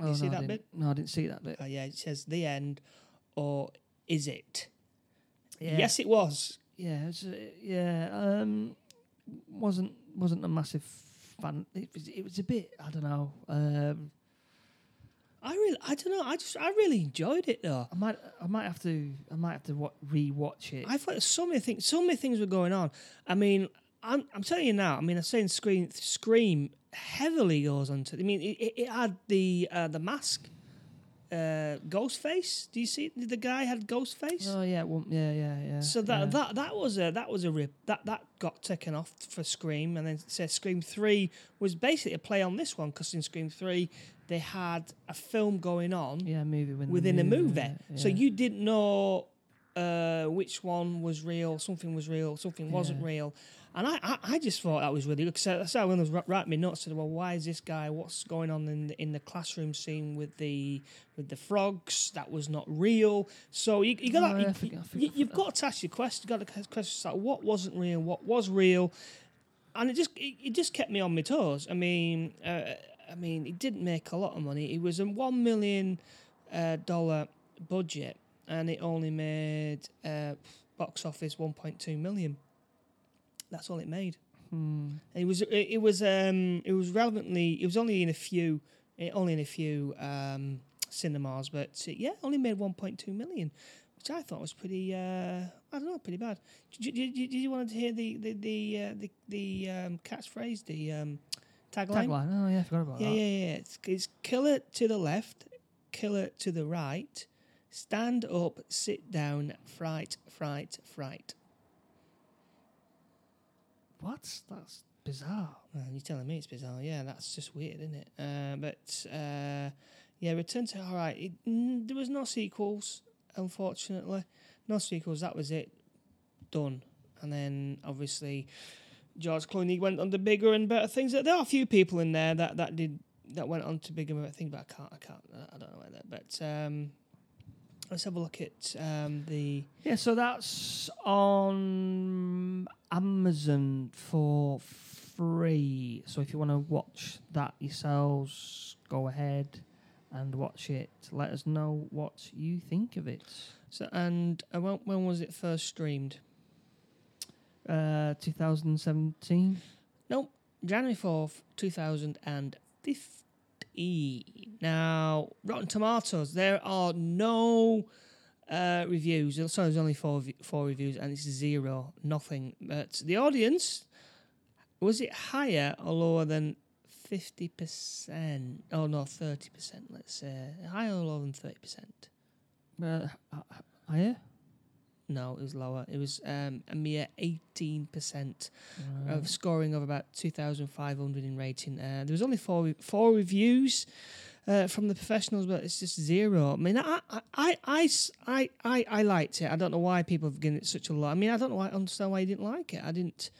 Speaker 1: oh,
Speaker 2: you see
Speaker 1: no,
Speaker 2: that
Speaker 1: didn't- No, I didn't see that bit.
Speaker 2: Oh yeah, it says the end, or is it?
Speaker 1: Yeah.
Speaker 2: Yes, it was.
Speaker 1: Yeah, it was, uh, yeah. Um, wasn't wasn't a massive fan. It was it was a bit. I don't know. Um,
Speaker 2: I really, I don't know. I just, I really enjoyed it though.
Speaker 1: I might I might have to I might have to wa- re-watch it.
Speaker 2: I thought so many things, so many things were going on. I mean, I'm, I'm telling you now. I mean, I'm saying Scream, Scream heavily goes onto. I mean, it, it, it had the uh, the mask, uh, Ghostface. Do you see? The guy had Ghostface.
Speaker 1: oh yeah, well, yeah, yeah, yeah.
Speaker 2: So that
Speaker 1: yeah.
Speaker 2: that that was a that was a rip that that got taken off for Scream, and then said Scream Three was basically a play on this one because in Scream Three they had a film going on
Speaker 1: yeah movie within,
Speaker 2: within
Speaker 1: the
Speaker 2: a movie,
Speaker 1: yeah,
Speaker 2: so you didn't know uh, which one was real, something was real, something wasn't
Speaker 1: Yeah.
Speaker 2: real, and I, I I just thought that was really good because that's how when I was wri- writing my notes. I said, well, why is this guy? What's going on in the, in the classroom scene with the with the frogs? That was not real. So you, you got
Speaker 1: oh,
Speaker 2: you, you, you've got to ask your question. Got to ask questions like what wasn't real, what was real, and it just it, it just kept me on my toes. I mean, uh, I mean, it didn't make a lot of money. It was a one million uh, dollar budget, and it only made uh, box office one point two million. That's all it made.
Speaker 1: Hmm.
Speaker 2: It was it, it was um it was relevantly it was only in a few only in a few um cinemas, but yeah, only made one point two million, which I thought was pretty uh I don't know pretty bad. Did, did, did you want to hear the the the uh, the, the um, catchphrase the um tagline?
Speaker 1: Tagline. Oh yeah, I forgot about
Speaker 2: Yeah,
Speaker 1: that.
Speaker 2: yeah, yeah. It's, it's killer to the left, killer to the right. Stand up, sit down, fright, fright, fright.
Speaker 1: What? That's bizarre.
Speaker 2: Well, you're telling me it's bizarre. Yeah, that's just weird, isn't it? Uh, but uh, yeah, Return to all right. It, mm, there was no sequels, unfortunately. No sequels. That was it. Done. And then obviously George Clooney went on to bigger and better things. There are a few people in there that, that did that went on to bigger and better things, but I can't. I can't. I don't know where that. But um, let's have a look at um, the.
Speaker 1: Yeah, so that's on Amazon for free. So if you want to watch that yourselves, go ahead and watch it. Let us know what you think of it.
Speaker 2: So, and uh, when, when was it first streamed?
Speaker 1: Uh, 2017.
Speaker 2: Nope, January 4th, 2015. Now, Rotten Tomatoes, there are no uh, reviews. So there's only four, four reviews, and it's zero, nothing. But the audience, was it higher or lower than 50%? Oh, no, 30%, let's say. Higher or lower than 30%?
Speaker 1: Uh, h- h- higher?
Speaker 2: No, it was lower. It was um, a mere 18%
Speaker 1: Right.
Speaker 2: of scoring of about 2,500 in rating. Uh, there was only four four reviews uh, from the professionals, but it's just zero. I mean, I, I, I, I, I, I, liked it. I don't know why people have given it such a lot. I mean, I don't know. Why, I understand why you didn't like it. I didn't.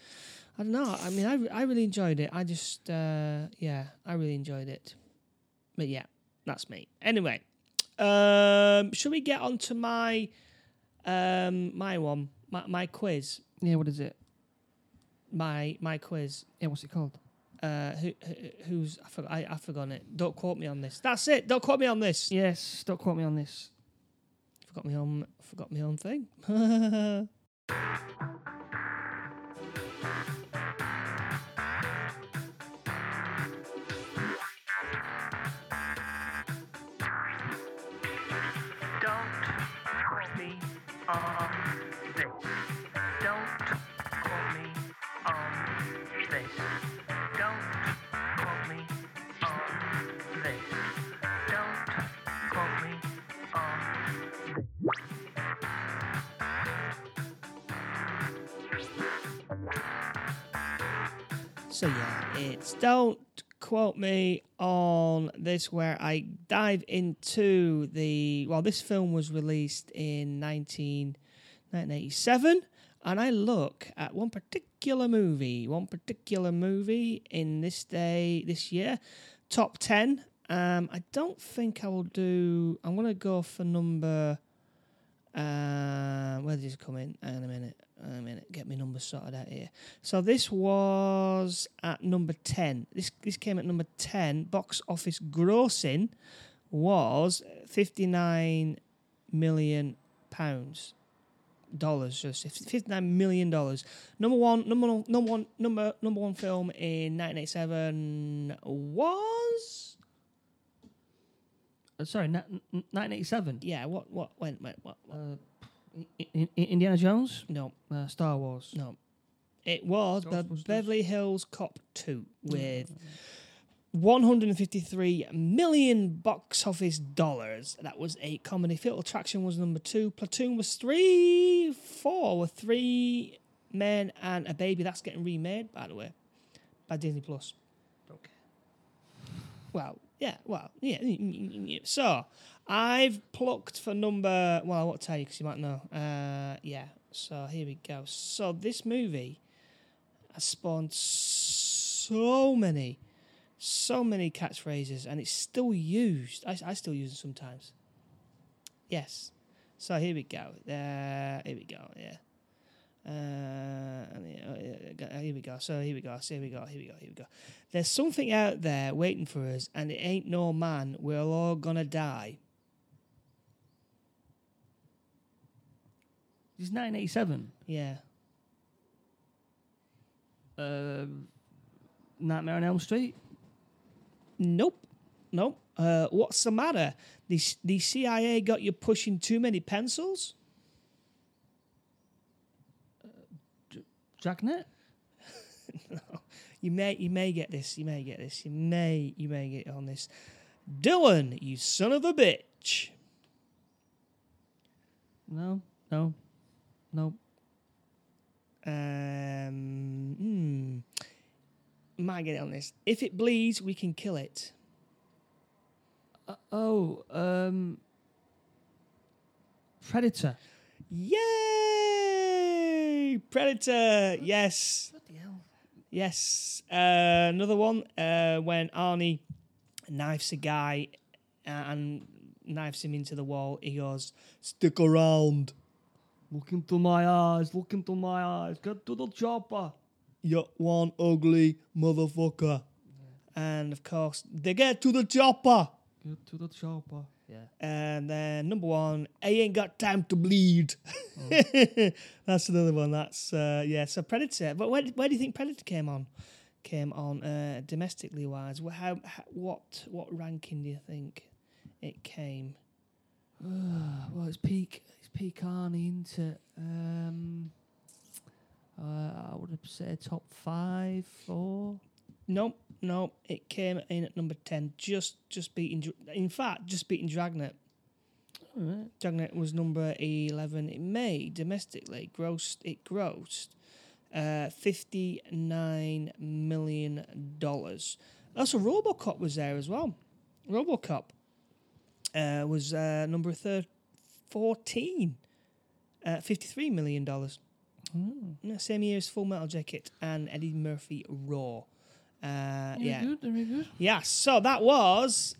Speaker 2: I don't know. I mean, I, I really enjoyed it. I just, uh, yeah, I really enjoyed it. But yeah, that's me. Anyway, um, should we get on to my, um, my one, my, my quiz,
Speaker 1: yeah, what is it?
Speaker 2: my, my quiz.
Speaker 1: Yeah, what's it called?
Speaker 2: uh, who, who who's I forgot I, I forgot it. Don't quote me on this. That's it. Don't quote me on this.
Speaker 1: Yes, don't quote me on this.
Speaker 2: Forgot me on forgot me on thing. so yeah, it's don't quote me on this where I dive into the well this film was released in 19, 1987 and I look at one particular movie, one particular movie in this day this year, top 10. Um I don't think I will do I'm going to go for number uh, where did this come in? Hang on a minute. Hang on a minute. Get my numbers sorted out here. So this was at number ten. This this came at number ten. Box office grossing was fifty nine million pounds. Dollars, just fifty nine million dollars. Number one, number number one, number number one film in nineteen eighty seven was
Speaker 1: Uh, sorry, na- n- 1987.
Speaker 2: yeah. What what went went what? what?
Speaker 1: Uh, Indiana Jones,
Speaker 2: No,
Speaker 1: uh, Star Wars.
Speaker 2: No. It was Be-
Speaker 1: Ghostbusters.
Speaker 2: Beverly Hills Cop 2 with 153 million box office dollars. That was a comedy. Fatal Attraction was number two. Platoon was three. Four were three men and a baby. That's getting remade, by the way, by Disney Plus.
Speaker 1: Okay.
Speaker 2: Well, yeah, well, yeah. So, I've plucked for number. Well, I won't tell you because you might know. Uh, yeah. So here we go. So this movie has spawned so many, so many catchphrases, and it's still used. I, I still use it sometimes. Yes. So here we go. Uh, here we go. Yeah. Uh, uh, uh, here we go. So here we go. So here we go. Here we go. Here we go. There's something out there waiting for us, and it ain't no man. We're all gonna die.
Speaker 1: This is 1987.
Speaker 2: Yeah.
Speaker 1: Uh, Nightmare on Elm Street.
Speaker 2: Nope. Nope. Uh, what's the matter? The the CIA got you pushing too many pencils?
Speaker 1: Dragnet.
Speaker 2: You may you may get this. You may get this. You may you may get on this. Dillon, you son of a bitch.
Speaker 1: No, no, no.
Speaker 2: Um, hmm. Might get it on this. If it bleeds, we can kill it.
Speaker 1: Uh, oh, um, Predator.
Speaker 2: Yay! Predator. Yes. Yes. Uh, another one uh, when Arnie knifes a guy uh, and knifes him into the wall. He goes, "Stick around,
Speaker 1: Look into my eyes. Look into my eyes. Get to the chopper.
Speaker 2: you one ugly motherfucker." And of course, they get to the chopper.
Speaker 1: Get to the chopper. Yeah.
Speaker 2: And then number one, I ain't got time to bleed. That's another one. That's uh, yeah. So Predator. But where, where do you think Predator came on? Came on uh, domestically wise. How, how what what ranking do you think it came?
Speaker 1: well, it's peak. It's peak Arnie into. Um, uh, I would have said top five, four.
Speaker 2: Nope, nope. It came in at number ten, just just beating. In fact, just beating Dragnet.
Speaker 1: Alright.
Speaker 2: Dragnet was number eleven. It made domestically grossed. It grossed uh, fifty nine million dollars. Also, RoboCop was there as well. RoboCop uh, was uh, number thir- fourteen. Uh, Fifty-three million dollars. Yeah, Same year as Full Metal Jacket and Eddie Murphy Raw. Uh, yeah,
Speaker 1: good. Very good.
Speaker 2: yeah, so that was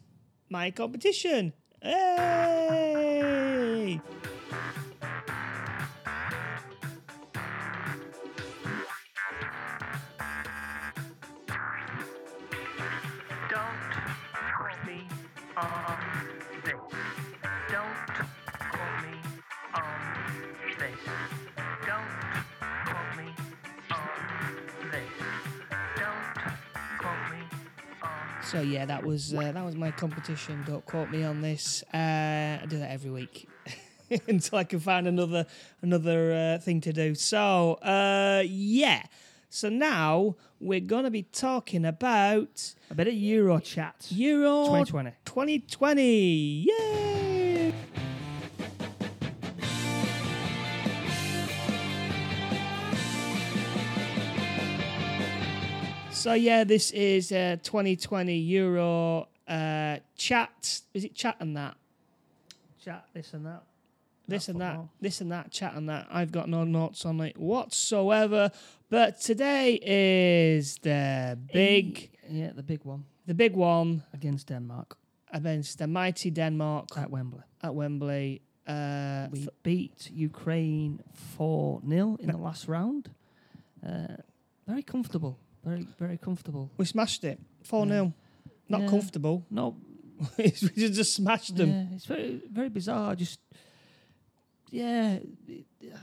Speaker 2: my competition. Hey! So yeah, that was uh, that was my competition. Don't quote me on this. Uh, I do that every week until I can find another another uh, thing to do. So uh, yeah. So now we're gonna be talking about
Speaker 1: A bit of Euro chat.
Speaker 2: Euro
Speaker 1: 2020.
Speaker 2: 2020. Yay! So yeah, this is uh, 2020 Euro uh, chat. Is it chat and that?
Speaker 1: Chat this and that.
Speaker 2: This and that, this and that, chat and that. I've got no notes on it whatsoever. But today is the big,
Speaker 1: Yeah, the big one
Speaker 2: the big one
Speaker 1: against Denmark
Speaker 2: against the mighty Denmark
Speaker 1: at Wembley.
Speaker 2: at Wembley. Uh,
Speaker 1: We beat Ukraine 4 0 in the last round. Uh, very comfortable. Very, very comfortable.
Speaker 2: we smashed it 4 0. Not
Speaker 1: Yeah.
Speaker 2: comfortable.
Speaker 1: No,
Speaker 2: we just smashed them.
Speaker 1: yeah, it's very, very bizarre. Just, yeah,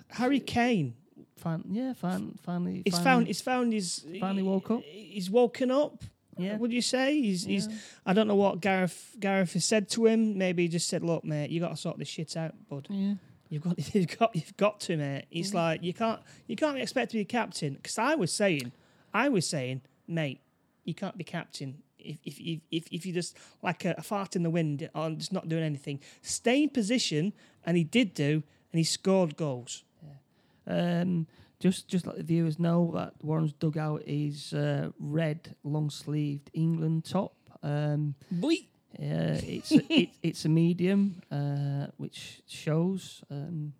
Speaker 2: Harry Kane.
Speaker 1: fin- yeah, fin- finally.
Speaker 2: He's
Speaker 1: finally,
Speaker 2: found. He's found his.
Speaker 1: finally woke up.
Speaker 2: He's woken up.
Speaker 1: Yeah.
Speaker 2: Would you say he's? He's.
Speaker 1: Yeah.
Speaker 2: I don't know what Gareth Gareth has said to him. Maybe he just said, "Look, mate, you got to sort this shit out, bud.
Speaker 1: Yeah.
Speaker 2: You've got, you've got, you've got to, mate. It's like you can't, you can't expect to be a captain. Because I was saying, I was saying, mate, you can't be captain if if if if, you're just like a, a fart in the wind or just not doing anything. Stay in position, and he did do, and he scored goals.
Speaker 1: Um, just, just let the viewers know that Warren's dugout is uh, red, long-sleeved England top. Um,
Speaker 2: Boy.
Speaker 1: Uh, it's a, it, it's a medium, uh, which shows. Um,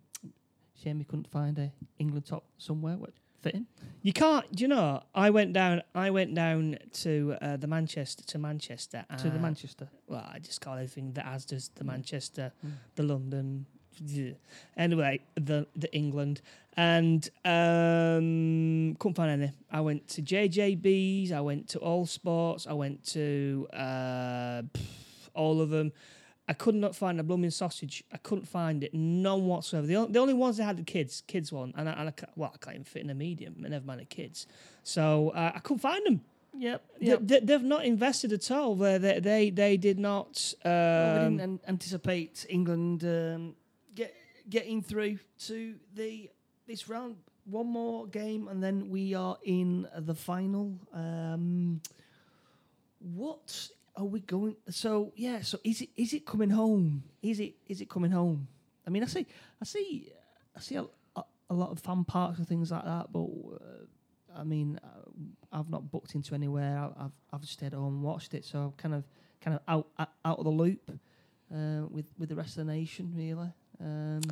Speaker 1: shame we couldn't find a England top somewhere what fitting.
Speaker 2: You can't. Do you know? I went down. I went down to uh, the Manchester to Manchester
Speaker 1: to the
Speaker 2: uh,
Speaker 1: Manchester.
Speaker 2: Well, I just call everything the Asda's, the
Speaker 1: Mm.
Speaker 2: Manchester,
Speaker 1: Mm.
Speaker 2: the London. yeah. Anyway, the the England and um, couldn't find any. I went to JJB's. I went to All Sports. I went to uh, all of them. I could not find a blooming sausage. I couldn't find it. None whatsoever. The, only, the only ones that had the kids, kids one, and I, and I well, I can't even fit in a medium, and never mind the kids. So uh, I couldn't find them.
Speaker 1: Yep.
Speaker 2: They-
Speaker 1: yep.
Speaker 2: They, they've not invested at all. They they they, they did not.
Speaker 1: Well, we
Speaker 2: Um,
Speaker 1: didn't an- anticipate England um, get getting through to the this round. One more game, and then we are in the final. Um, what are we going? So yeah. So is it is it coming home? Is it is it coming home? I mean, I see I see I see a, a, a lot of fan parks and things like that, but. Uh, I mean, uh, I've not booked into anywhere. I- I've I've stayed at home and watched it, so I'm kind of kind of out out, out of the loop uh, with with the rest of the nation, really. Um,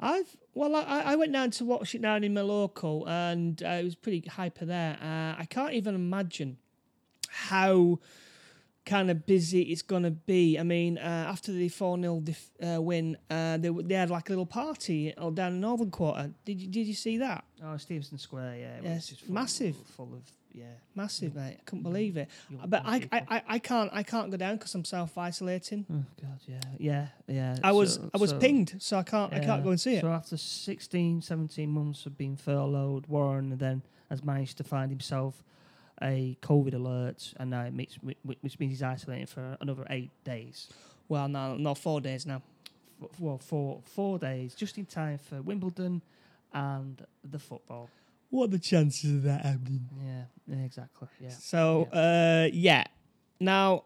Speaker 2: I've well, I, I went down to watch it down in my local, and uh, it was pretty hyper there. Uh, I can't even imagine how kind of busy it's gonna be. I mean, uh, after the four 0 dif- uh, win, uh, they they had like a little party down in Northern Quarter. Did you did you see that?
Speaker 1: oh, Stevenson Square, yeah, it
Speaker 2: Yes,
Speaker 1: was full,
Speaker 2: massive.
Speaker 1: full of yeah.
Speaker 2: Massive, mate. I couldn't believe it.
Speaker 1: You want
Speaker 2: But I, I. I, I can't I can't go down because I'm self isolating.
Speaker 1: Oh god, yeah, yeah, yeah.
Speaker 2: I was
Speaker 1: So-
Speaker 2: I was
Speaker 1: so-
Speaker 2: pinged, so I can't I can't go and see it.
Speaker 1: So after 16, 17 months of being furloughed, Warren then has managed to find himself a COVID alert, and now it makes, which means he's isolating for another eight days.
Speaker 2: Well, no, not four days now.
Speaker 1: F- Well, for four days, just in time for Wimbledon and the football.
Speaker 2: What are the chances of that happening?
Speaker 1: Yeah, yeah exactly. Yeah.
Speaker 2: So uh, yeah. Now,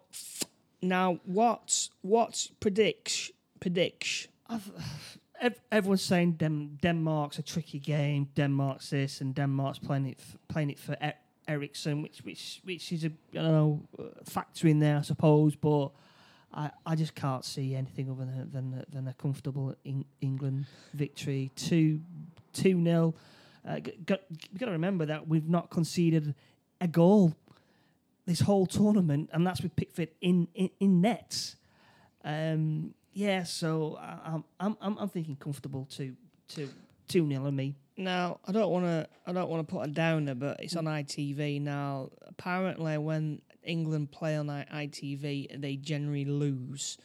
Speaker 2: now what what predicts predicts?
Speaker 1: Everyone's saying Dem- Denmark's a tricky game. Denmark's this, and Denmark's playing it f- playing it for e- Eriksen, which which which is a I don't know uh, factor in there, I suppose. But I, I just can't see anything other than than, than a comfortable England victory. Two two nil. Uh, g- got, got to remember that we've not conceded a goal this whole tournament, and that's with Pickford in in, in nets. Um, yeah, so I, I'm I'm I'm I'm thinking comfortable to to two nil on me.
Speaker 2: Now, I don't want to. I don't want to put a downer, but it's on ITV now. Apparently, when England play on ITV, they generally lose.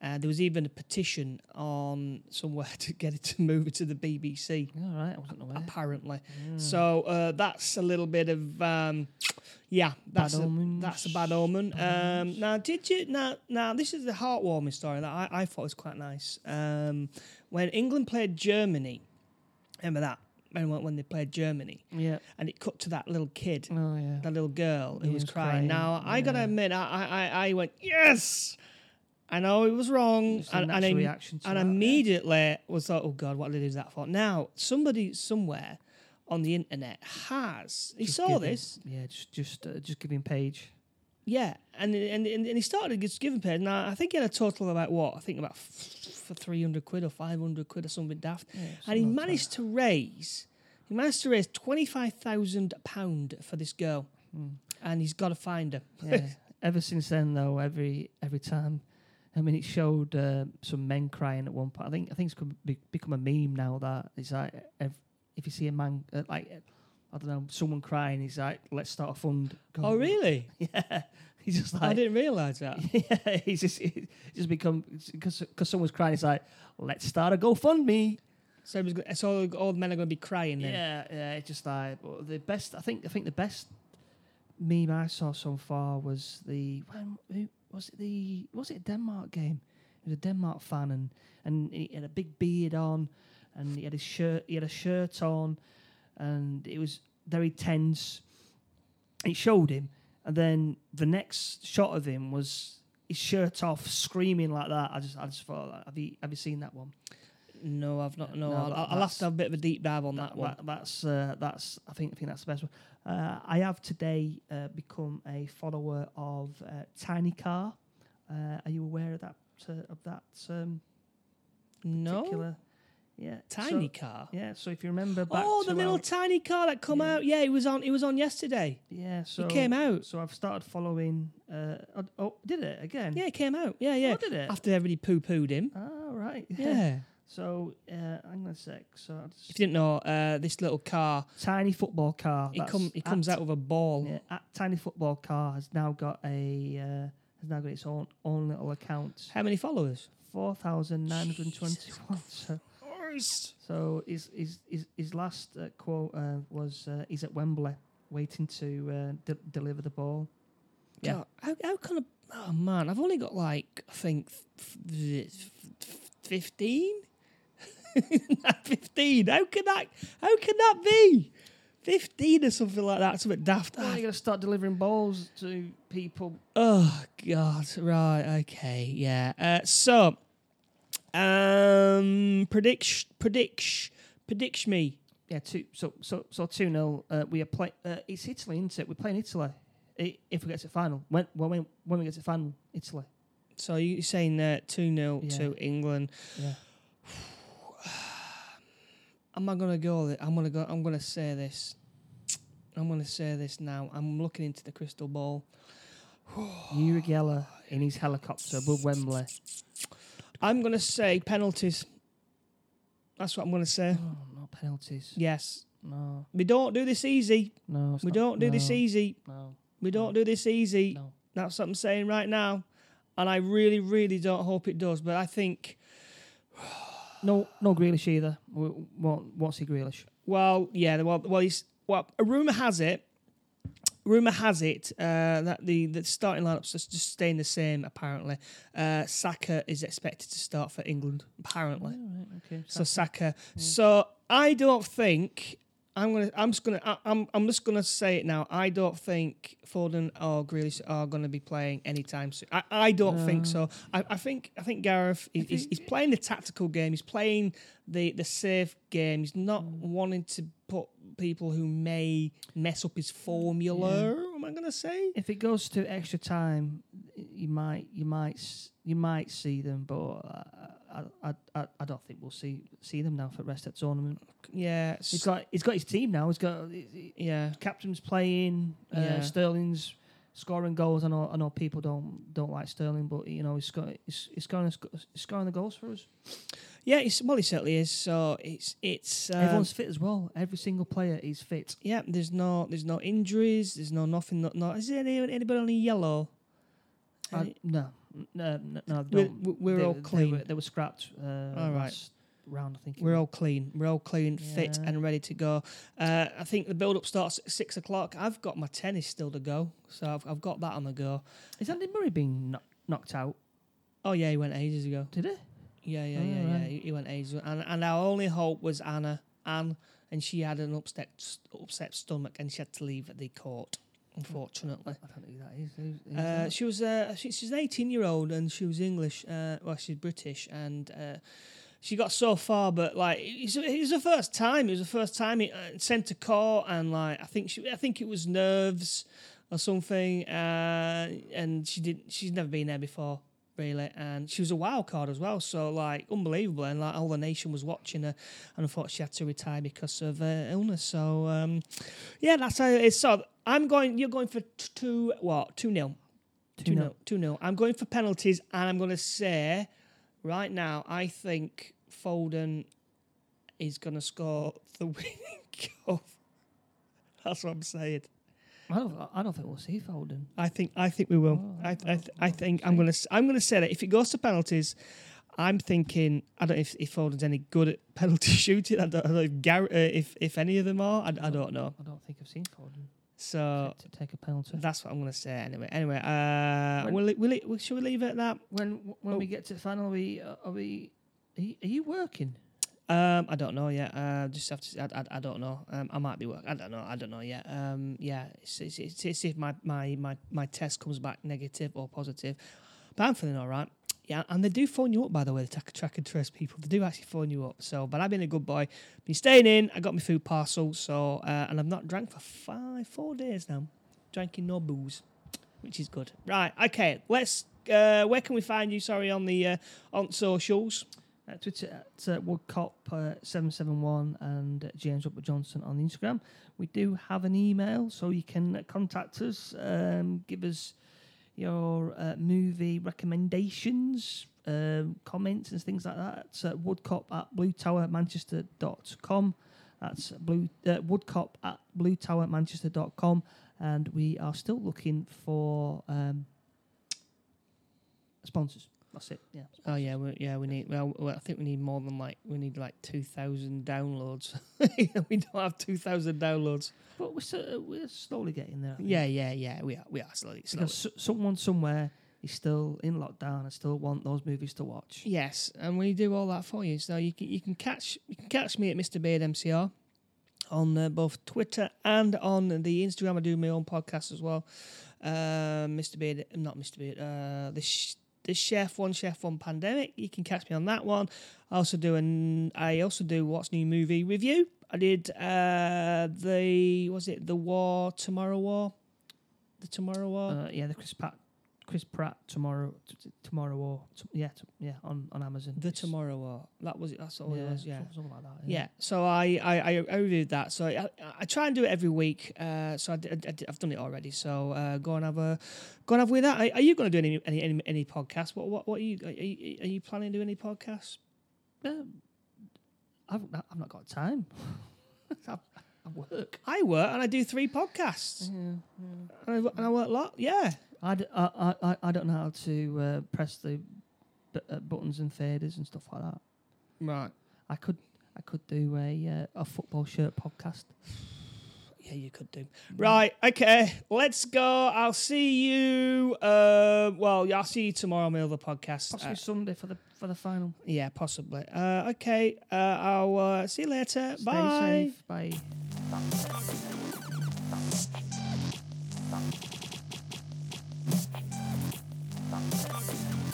Speaker 2: Uh, there was even a petition on somewhere to get it to move it to the BBC.
Speaker 1: All right, I wasn't aware.
Speaker 2: Apparently,
Speaker 1: Mm.
Speaker 2: so uh, that's a little bit of um, yeah. That's
Speaker 1: Bad
Speaker 2: a,
Speaker 1: omens.
Speaker 2: that's a bad omen.
Speaker 1: Bad
Speaker 2: Um, now, did you now? Now, this is the heartwarming story that I, I thought was quite nice. Um, when England played Germany, remember that when when they played Germany,
Speaker 1: yeah.
Speaker 2: and it cut to that little kid,
Speaker 1: Oh yeah.
Speaker 2: that little girl who was,
Speaker 1: was
Speaker 2: crying.
Speaker 1: crying,
Speaker 2: Now, I gotta admit, I, I I- I went yes. I know it was wrong,
Speaker 1: It's
Speaker 2: and, and, I, and
Speaker 1: that, yeah.
Speaker 2: immediately was like, "Oh God, what did I do that for?" Now, somebody somewhere on the internet has he
Speaker 1: Just
Speaker 2: saw
Speaker 1: him-
Speaker 2: this,
Speaker 1: Yeah, just just uh, just give him page.
Speaker 2: Yeah, and and and, and he started giving pairs. Now, I think he had a total of about what I think about f- for three hundred quid or five hundred quid or something daft, and he managed to raise he managed to raise twenty five thousand pound for this girl,
Speaker 1: Hmm.
Speaker 2: and he's got to find her.
Speaker 1: Yeah. Ever since then, though, every every time, I mean, it showed uh, some men crying at one point. I think I think it's could become a meme now. That it's like if, if you see a man uh, like I don't know someone crying, he's like, let's start a fund. Go-
Speaker 2: Oh, really?
Speaker 1: Yeah. He's just like, I
Speaker 2: didn't realise that.
Speaker 1: yeah. He's just he's just become because because someone's crying. He's like, let's start a GoFundMe.
Speaker 2: So, was, so all, men are going to be crying then.
Speaker 1: Yeah, yeah. It's just like but the best. I think I think the best meme I saw so far was the when who was it the was it a Denmark game? He was a Denmark fan and and he had a big beard on and he had his shirt he had a shirt on and it was very tense. It showed him and then the next shot of him was his shirt off, screaming like that. I just I just thought, have you have you seen that one?
Speaker 2: No, I've not. No,
Speaker 1: No,
Speaker 2: I'll, I'll have to have a bit of a deep dive on that,
Speaker 1: that,
Speaker 2: one.
Speaker 1: that- that's uh, that's I think I think that's the best one. Uh, I have today uh, become a follower of uh, Tiny Car. Uh, are you aware of that uh, of that um,
Speaker 2: no,
Speaker 1: particular? Yeah,
Speaker 2: tiny
Speaker 1: So,
Speaker 2: car.
Speaker 1: yeah, so if you remember back
Speaker 2: Oh,
Speaker 1: to
Speaker 2: the little
Speaker 1: our-
Speaker 2: tiny car that come
Speaker 1: Yeah.
Speaker 2: out. Yeah, it was on. It was on yesterday.
Speaker 1: yeah, so He
Speaker 2: came out.
Speaker 1: So I've started following. Uh, oh, oh, did it again?
Speaker 2: Yeah, it came out. Yeah, yeah.
Speaker 1: Oh, did it?
Speaker 2: After everybody poo pooed him.
Speaker 1: Oh, right.
Speaker 2: Yeah.
Speaker 1: So uh, hang on a sec. So
Speaker 2: If you didn't know, uh, this little car,
Speaker 1: tiny football car.
Speaker 2: it come it comes out with a ball.
Speaker 1: Yeah, Tiny Football Car has now got a uh, has now got its own own little account.
Speaker 2: How many followers?
Speaker 1: Four thousand nine hundred twenty-one. So, so his his his, his last uh, quote uh, was uh, he's at Wembley waiting to uh, de- deliver the ball. Yeah.
Speaker 2: God, how, how can I? Oh man, I've only got like I think fifteen. fifteen. How can that? How can that be? Fifteen or something like that. Something daft.
Speaker 1: Oh, you're gonna start delivering balls to people.
Speaker 2: Oh God! Right. Okay. Yeah. Uh, so, um, predict, predict, predict me.
Speaker 1: Yeah, two. So so so two 0 uh, We are play. Uh, it's Italy, isn't it? We're playing Italy. I- If we get to final, when when when we get to final, Italy.
Speaker 2: So you're saying uh, two 0
Speaker 1: Yeah.
Speaker 2: to England.
Speaker 1: Yeah.
Speaker 2: Am I gonna go? I'm gonna go. I'm gonna say this. I'm gonna say this now. I'm looking into the crystal ball.
Speaker 1: Uri Geller in his helicopter above Wembley.
Speaker 2: I'm gonna say penalties. That's what I'm gonna say.
Speaker 1: Oh, no penalties.
Speaker 2: Yes.
Speaker 1: No,
Speaker 2: We don't do this easy.
Speaker 1: no.
Speaker 2: We
Speaker 1: not-
Speaker 2: don't do this easy.
Speaker 1: No,
Speaker 2: We don't do this easy.
Speaker 1: no.
Speaker 2: That's what I'm saying right now. And I really, really don't hope it does. But I think,
Speaker 1: No, no Grealish either. Won't, won't Grealish.
Speaker 2: well, yeah, well, well, he's, well, a rumor has it. Rumor has it uh, that the, the starting lineup's are just staying the same. Apparently, uh, Saka is expected to start for England. Apparently,
Speaker 1: okay.
Speaker 2: so Saka. So I don't think I'm gonna. I'm just gonna. I, I'm. I'm just gonna say it now. I don't think Foden or Grealish are gonna be playing anytime soon. I, I don't think so. I, I think. I think Gareth. Is, he's, he's playing the tactical game. He's playing the the safe game. He's not wanting to put people who may mess up his formula. Am I gonna say?
Speaker 1: if it goes to extra time, you might you might you might see them, but I, I, I, I don't think we'll see see them now for the rest of the tournament.
Speaker 2: Yeah.
Speaker 1: He's got he's got his team now. He's got
Speaker 2: Yeah.
Speaker 1: captain's playing. Uh,
Speaker 2: Yeah.
Speaker 1: Sterling's scoring goals. I know I know people don't don't like Sterling, but you know he's got he's, he's scoring he's scoring the goals for us.
Speaker 2: Yeah. It's, well, he certainly is. So it's it's. Um,
Speaker 1: Everyone's fit as well. Every single player is fit.
Speaker 2: Yeah, there's no there's no injuries. There's no nothing. No, no is there any, anybody on the yellow?
Speaker 1: I,
Speaker 2: Any-
Speaker 1: no, no, no, no
Speaker 2: We're-
Speaker 1: don't.
Speaker 2: we're
Speaker 1: they,
Speaker 2: all
Speaker 1: they
Speaker 2: clean.
Speaker 1: were, they were scrapped. Uh,
Speaker 2: All right.
Speaker 1: last round, I think. it
Speaker 2: we're all clean. We're all clean, fit,
Speaker 1: Yeah.
Speaker 2: and ready to go. Uh, I think the build up starts at six o'clock. I've got my tennis still to go, so I've, I've got that on the go.
Speaker 1: Is Andy Murray being kno- knocked out?
Speaker 2: Oh yeah, he went ages ago.
Speaker 1: Did he?
Speaker 2: Yeah, yeah, yeah, yeah.
Speaker 1: right.
Speaker 2: He, he went ago. and and our only hope was Anna, Anne, and she had an upset upset stomach, and she had to leave the court. Unfortunately.
Speaker 1: I don't know who that is.
Speaker 2: Uh,
Speaker 1: that?
Speaker 2: she was uh, she, she's an 18 year old and she was English. Uh, well, she's British and uh, she got so far, but like it was, it was the first time. It was the first time it uh, sent to court, and like I think she, I think it was nerves or something. Uh, and she did. She's never been there before. Really, and she was a wild card as well, so like unbelievable, and like all the nation was watching her, and I thought she had to retire because of uh, illness. So um, yeah, that's how it is. So I'm going. You're going for t- two what? Two nil. Two nil. Two nil. I'm going for penalties, and I'm going to say right now. I think Foden is going to score the winning goal. That's what I'm saying.
Speaker 1: I don't. I don't think we'll see Foden.
Speaker 2: I think. I think we will.
Speaker 1: Oh,
Speaker 2: I. I, th- I think I'm going to. I'm going to say that if it goes to penalties. I'm thinking I don't know if, if Foden's any good at penalty shooting. I don't, I don't know if, uh, if if any of them are. I, I don't know.
Speaker 1: I don't think I've seen Foden
Speaker 2: So
Speaker 1: to, take a penalty.
Speaker 2: that's what I'm going to say anyway. Anyway, uh, will it, will it, should we leave it at that?
Speaker 1: When when
Speaker 2: Oh.
Speaker 1: we get to the final, are we uh, are we? Are you, are you working?
Speaker 2: Um, I don't know yet. Uh, just have to. I, I, I don't know. Um, I might be work. I don't know. I don't know yet. Um, yeah, it's, it's, it's, it's if my, my, my, my test comes back negative or positive, but I'm feeling all right. Yeah, and they do phone you up by the way. The track, track and trace people, they do actually phone you up. So, but I've been a good boy. Been staying in. I got my food parcel. So, uh, and I've not drank for five, four days now. Drinking no booze, which is good. Right. Okay. Let's. Uh, where can we find you? Sorry, on the uh, on socials.
Speaker 1: Uh, Twitter at uh, Woodcop uh, and James Upper Johnson on Instagram. We do have an email, so you can contact us, um, give us your uh, movie recommendations, um, comments, and things like that. Uh, Woodcop at BlueTowerManchester.com. That's blue uh, Woodcop at BlueTowerManchester.com, and we are still looking for um, sponsors. That's it. Yeah.
Speaker 2: Oh yeah, we, yeah. We need. Well, well, I think we need more than like we need like two thousand downloads. we don't have two thousand downloads.
Speaker 1: But we're, so, we're slowly getting there.
Speaker 2: Yeah, yeah, yeah. We are. We are slowly. slowly.
Speaker 1: Because someone somewhere is still in lockdown and still want those movies to watch.
Speaker 2: Yes, and we do all that for you. So you can you can catch you can catch me at Mr Beard MCR on uh, both Twitter and on the Instagram. I do my own podcast as well. Uh, Mr Beard, not Mr Beard. Uh, the sh- the chef one chef one pandemic. You can catch me on that one. I also do an I also do what's new movie review. I did uh, the was it the War Tomorrow War, the Tomorrow War.
Speaker 1: Uh, yeah, the Chris Pratt, Chris Pratt tomorrow, t- t- tomorrow or t- yeah, t- yeah, on, on Amazon.
Speaker 2: the
Speaker 1: It's-
Speaker 2: Tomorrow War. That was it. That's all
Speaker 1: yeah,
Speaker 2: it was. Yeah.
Speaker 1: something- like that.
Speaker 2: Yeah, so I, I, I, I reviewed that. So I, I try and do it every week. Uh, so I, I, have done it already. So uh, go and have a go and have with that. Are, are you going to do any any any, any podcasts? What what what are you are you, are you planning to do any podcasts?
Speaker 1: Um, I've, I've not got time. I've, work.
Speaker 2: I work and I do three podcasts. And, I, and I work a lot. Yeah.
Speaker 1: I, d- I, I, I- I don't know how to uh, press the b- uh, buttons and faders and stuff like that.
Speaker 2: Right.
Speaker 1: I could I could do a uh, a football shirt podcast.
Speaker 2: Yeah, you could do. Right. Okay. Let's go. I'll see you. Uh, well, yeah, I'll see you tomorrow on my other podcast.
Speaker 1: Possibly
Speaker 2: Uh,
Speaker 1: Sunday for the for the final.
Speaker 2: yeah, possibly. Uh, okay. Uh, I'll uh, see you later.
Speaker 1: Stay
Speaker 2: Bye.
Speaker 1: safe. Bye. った。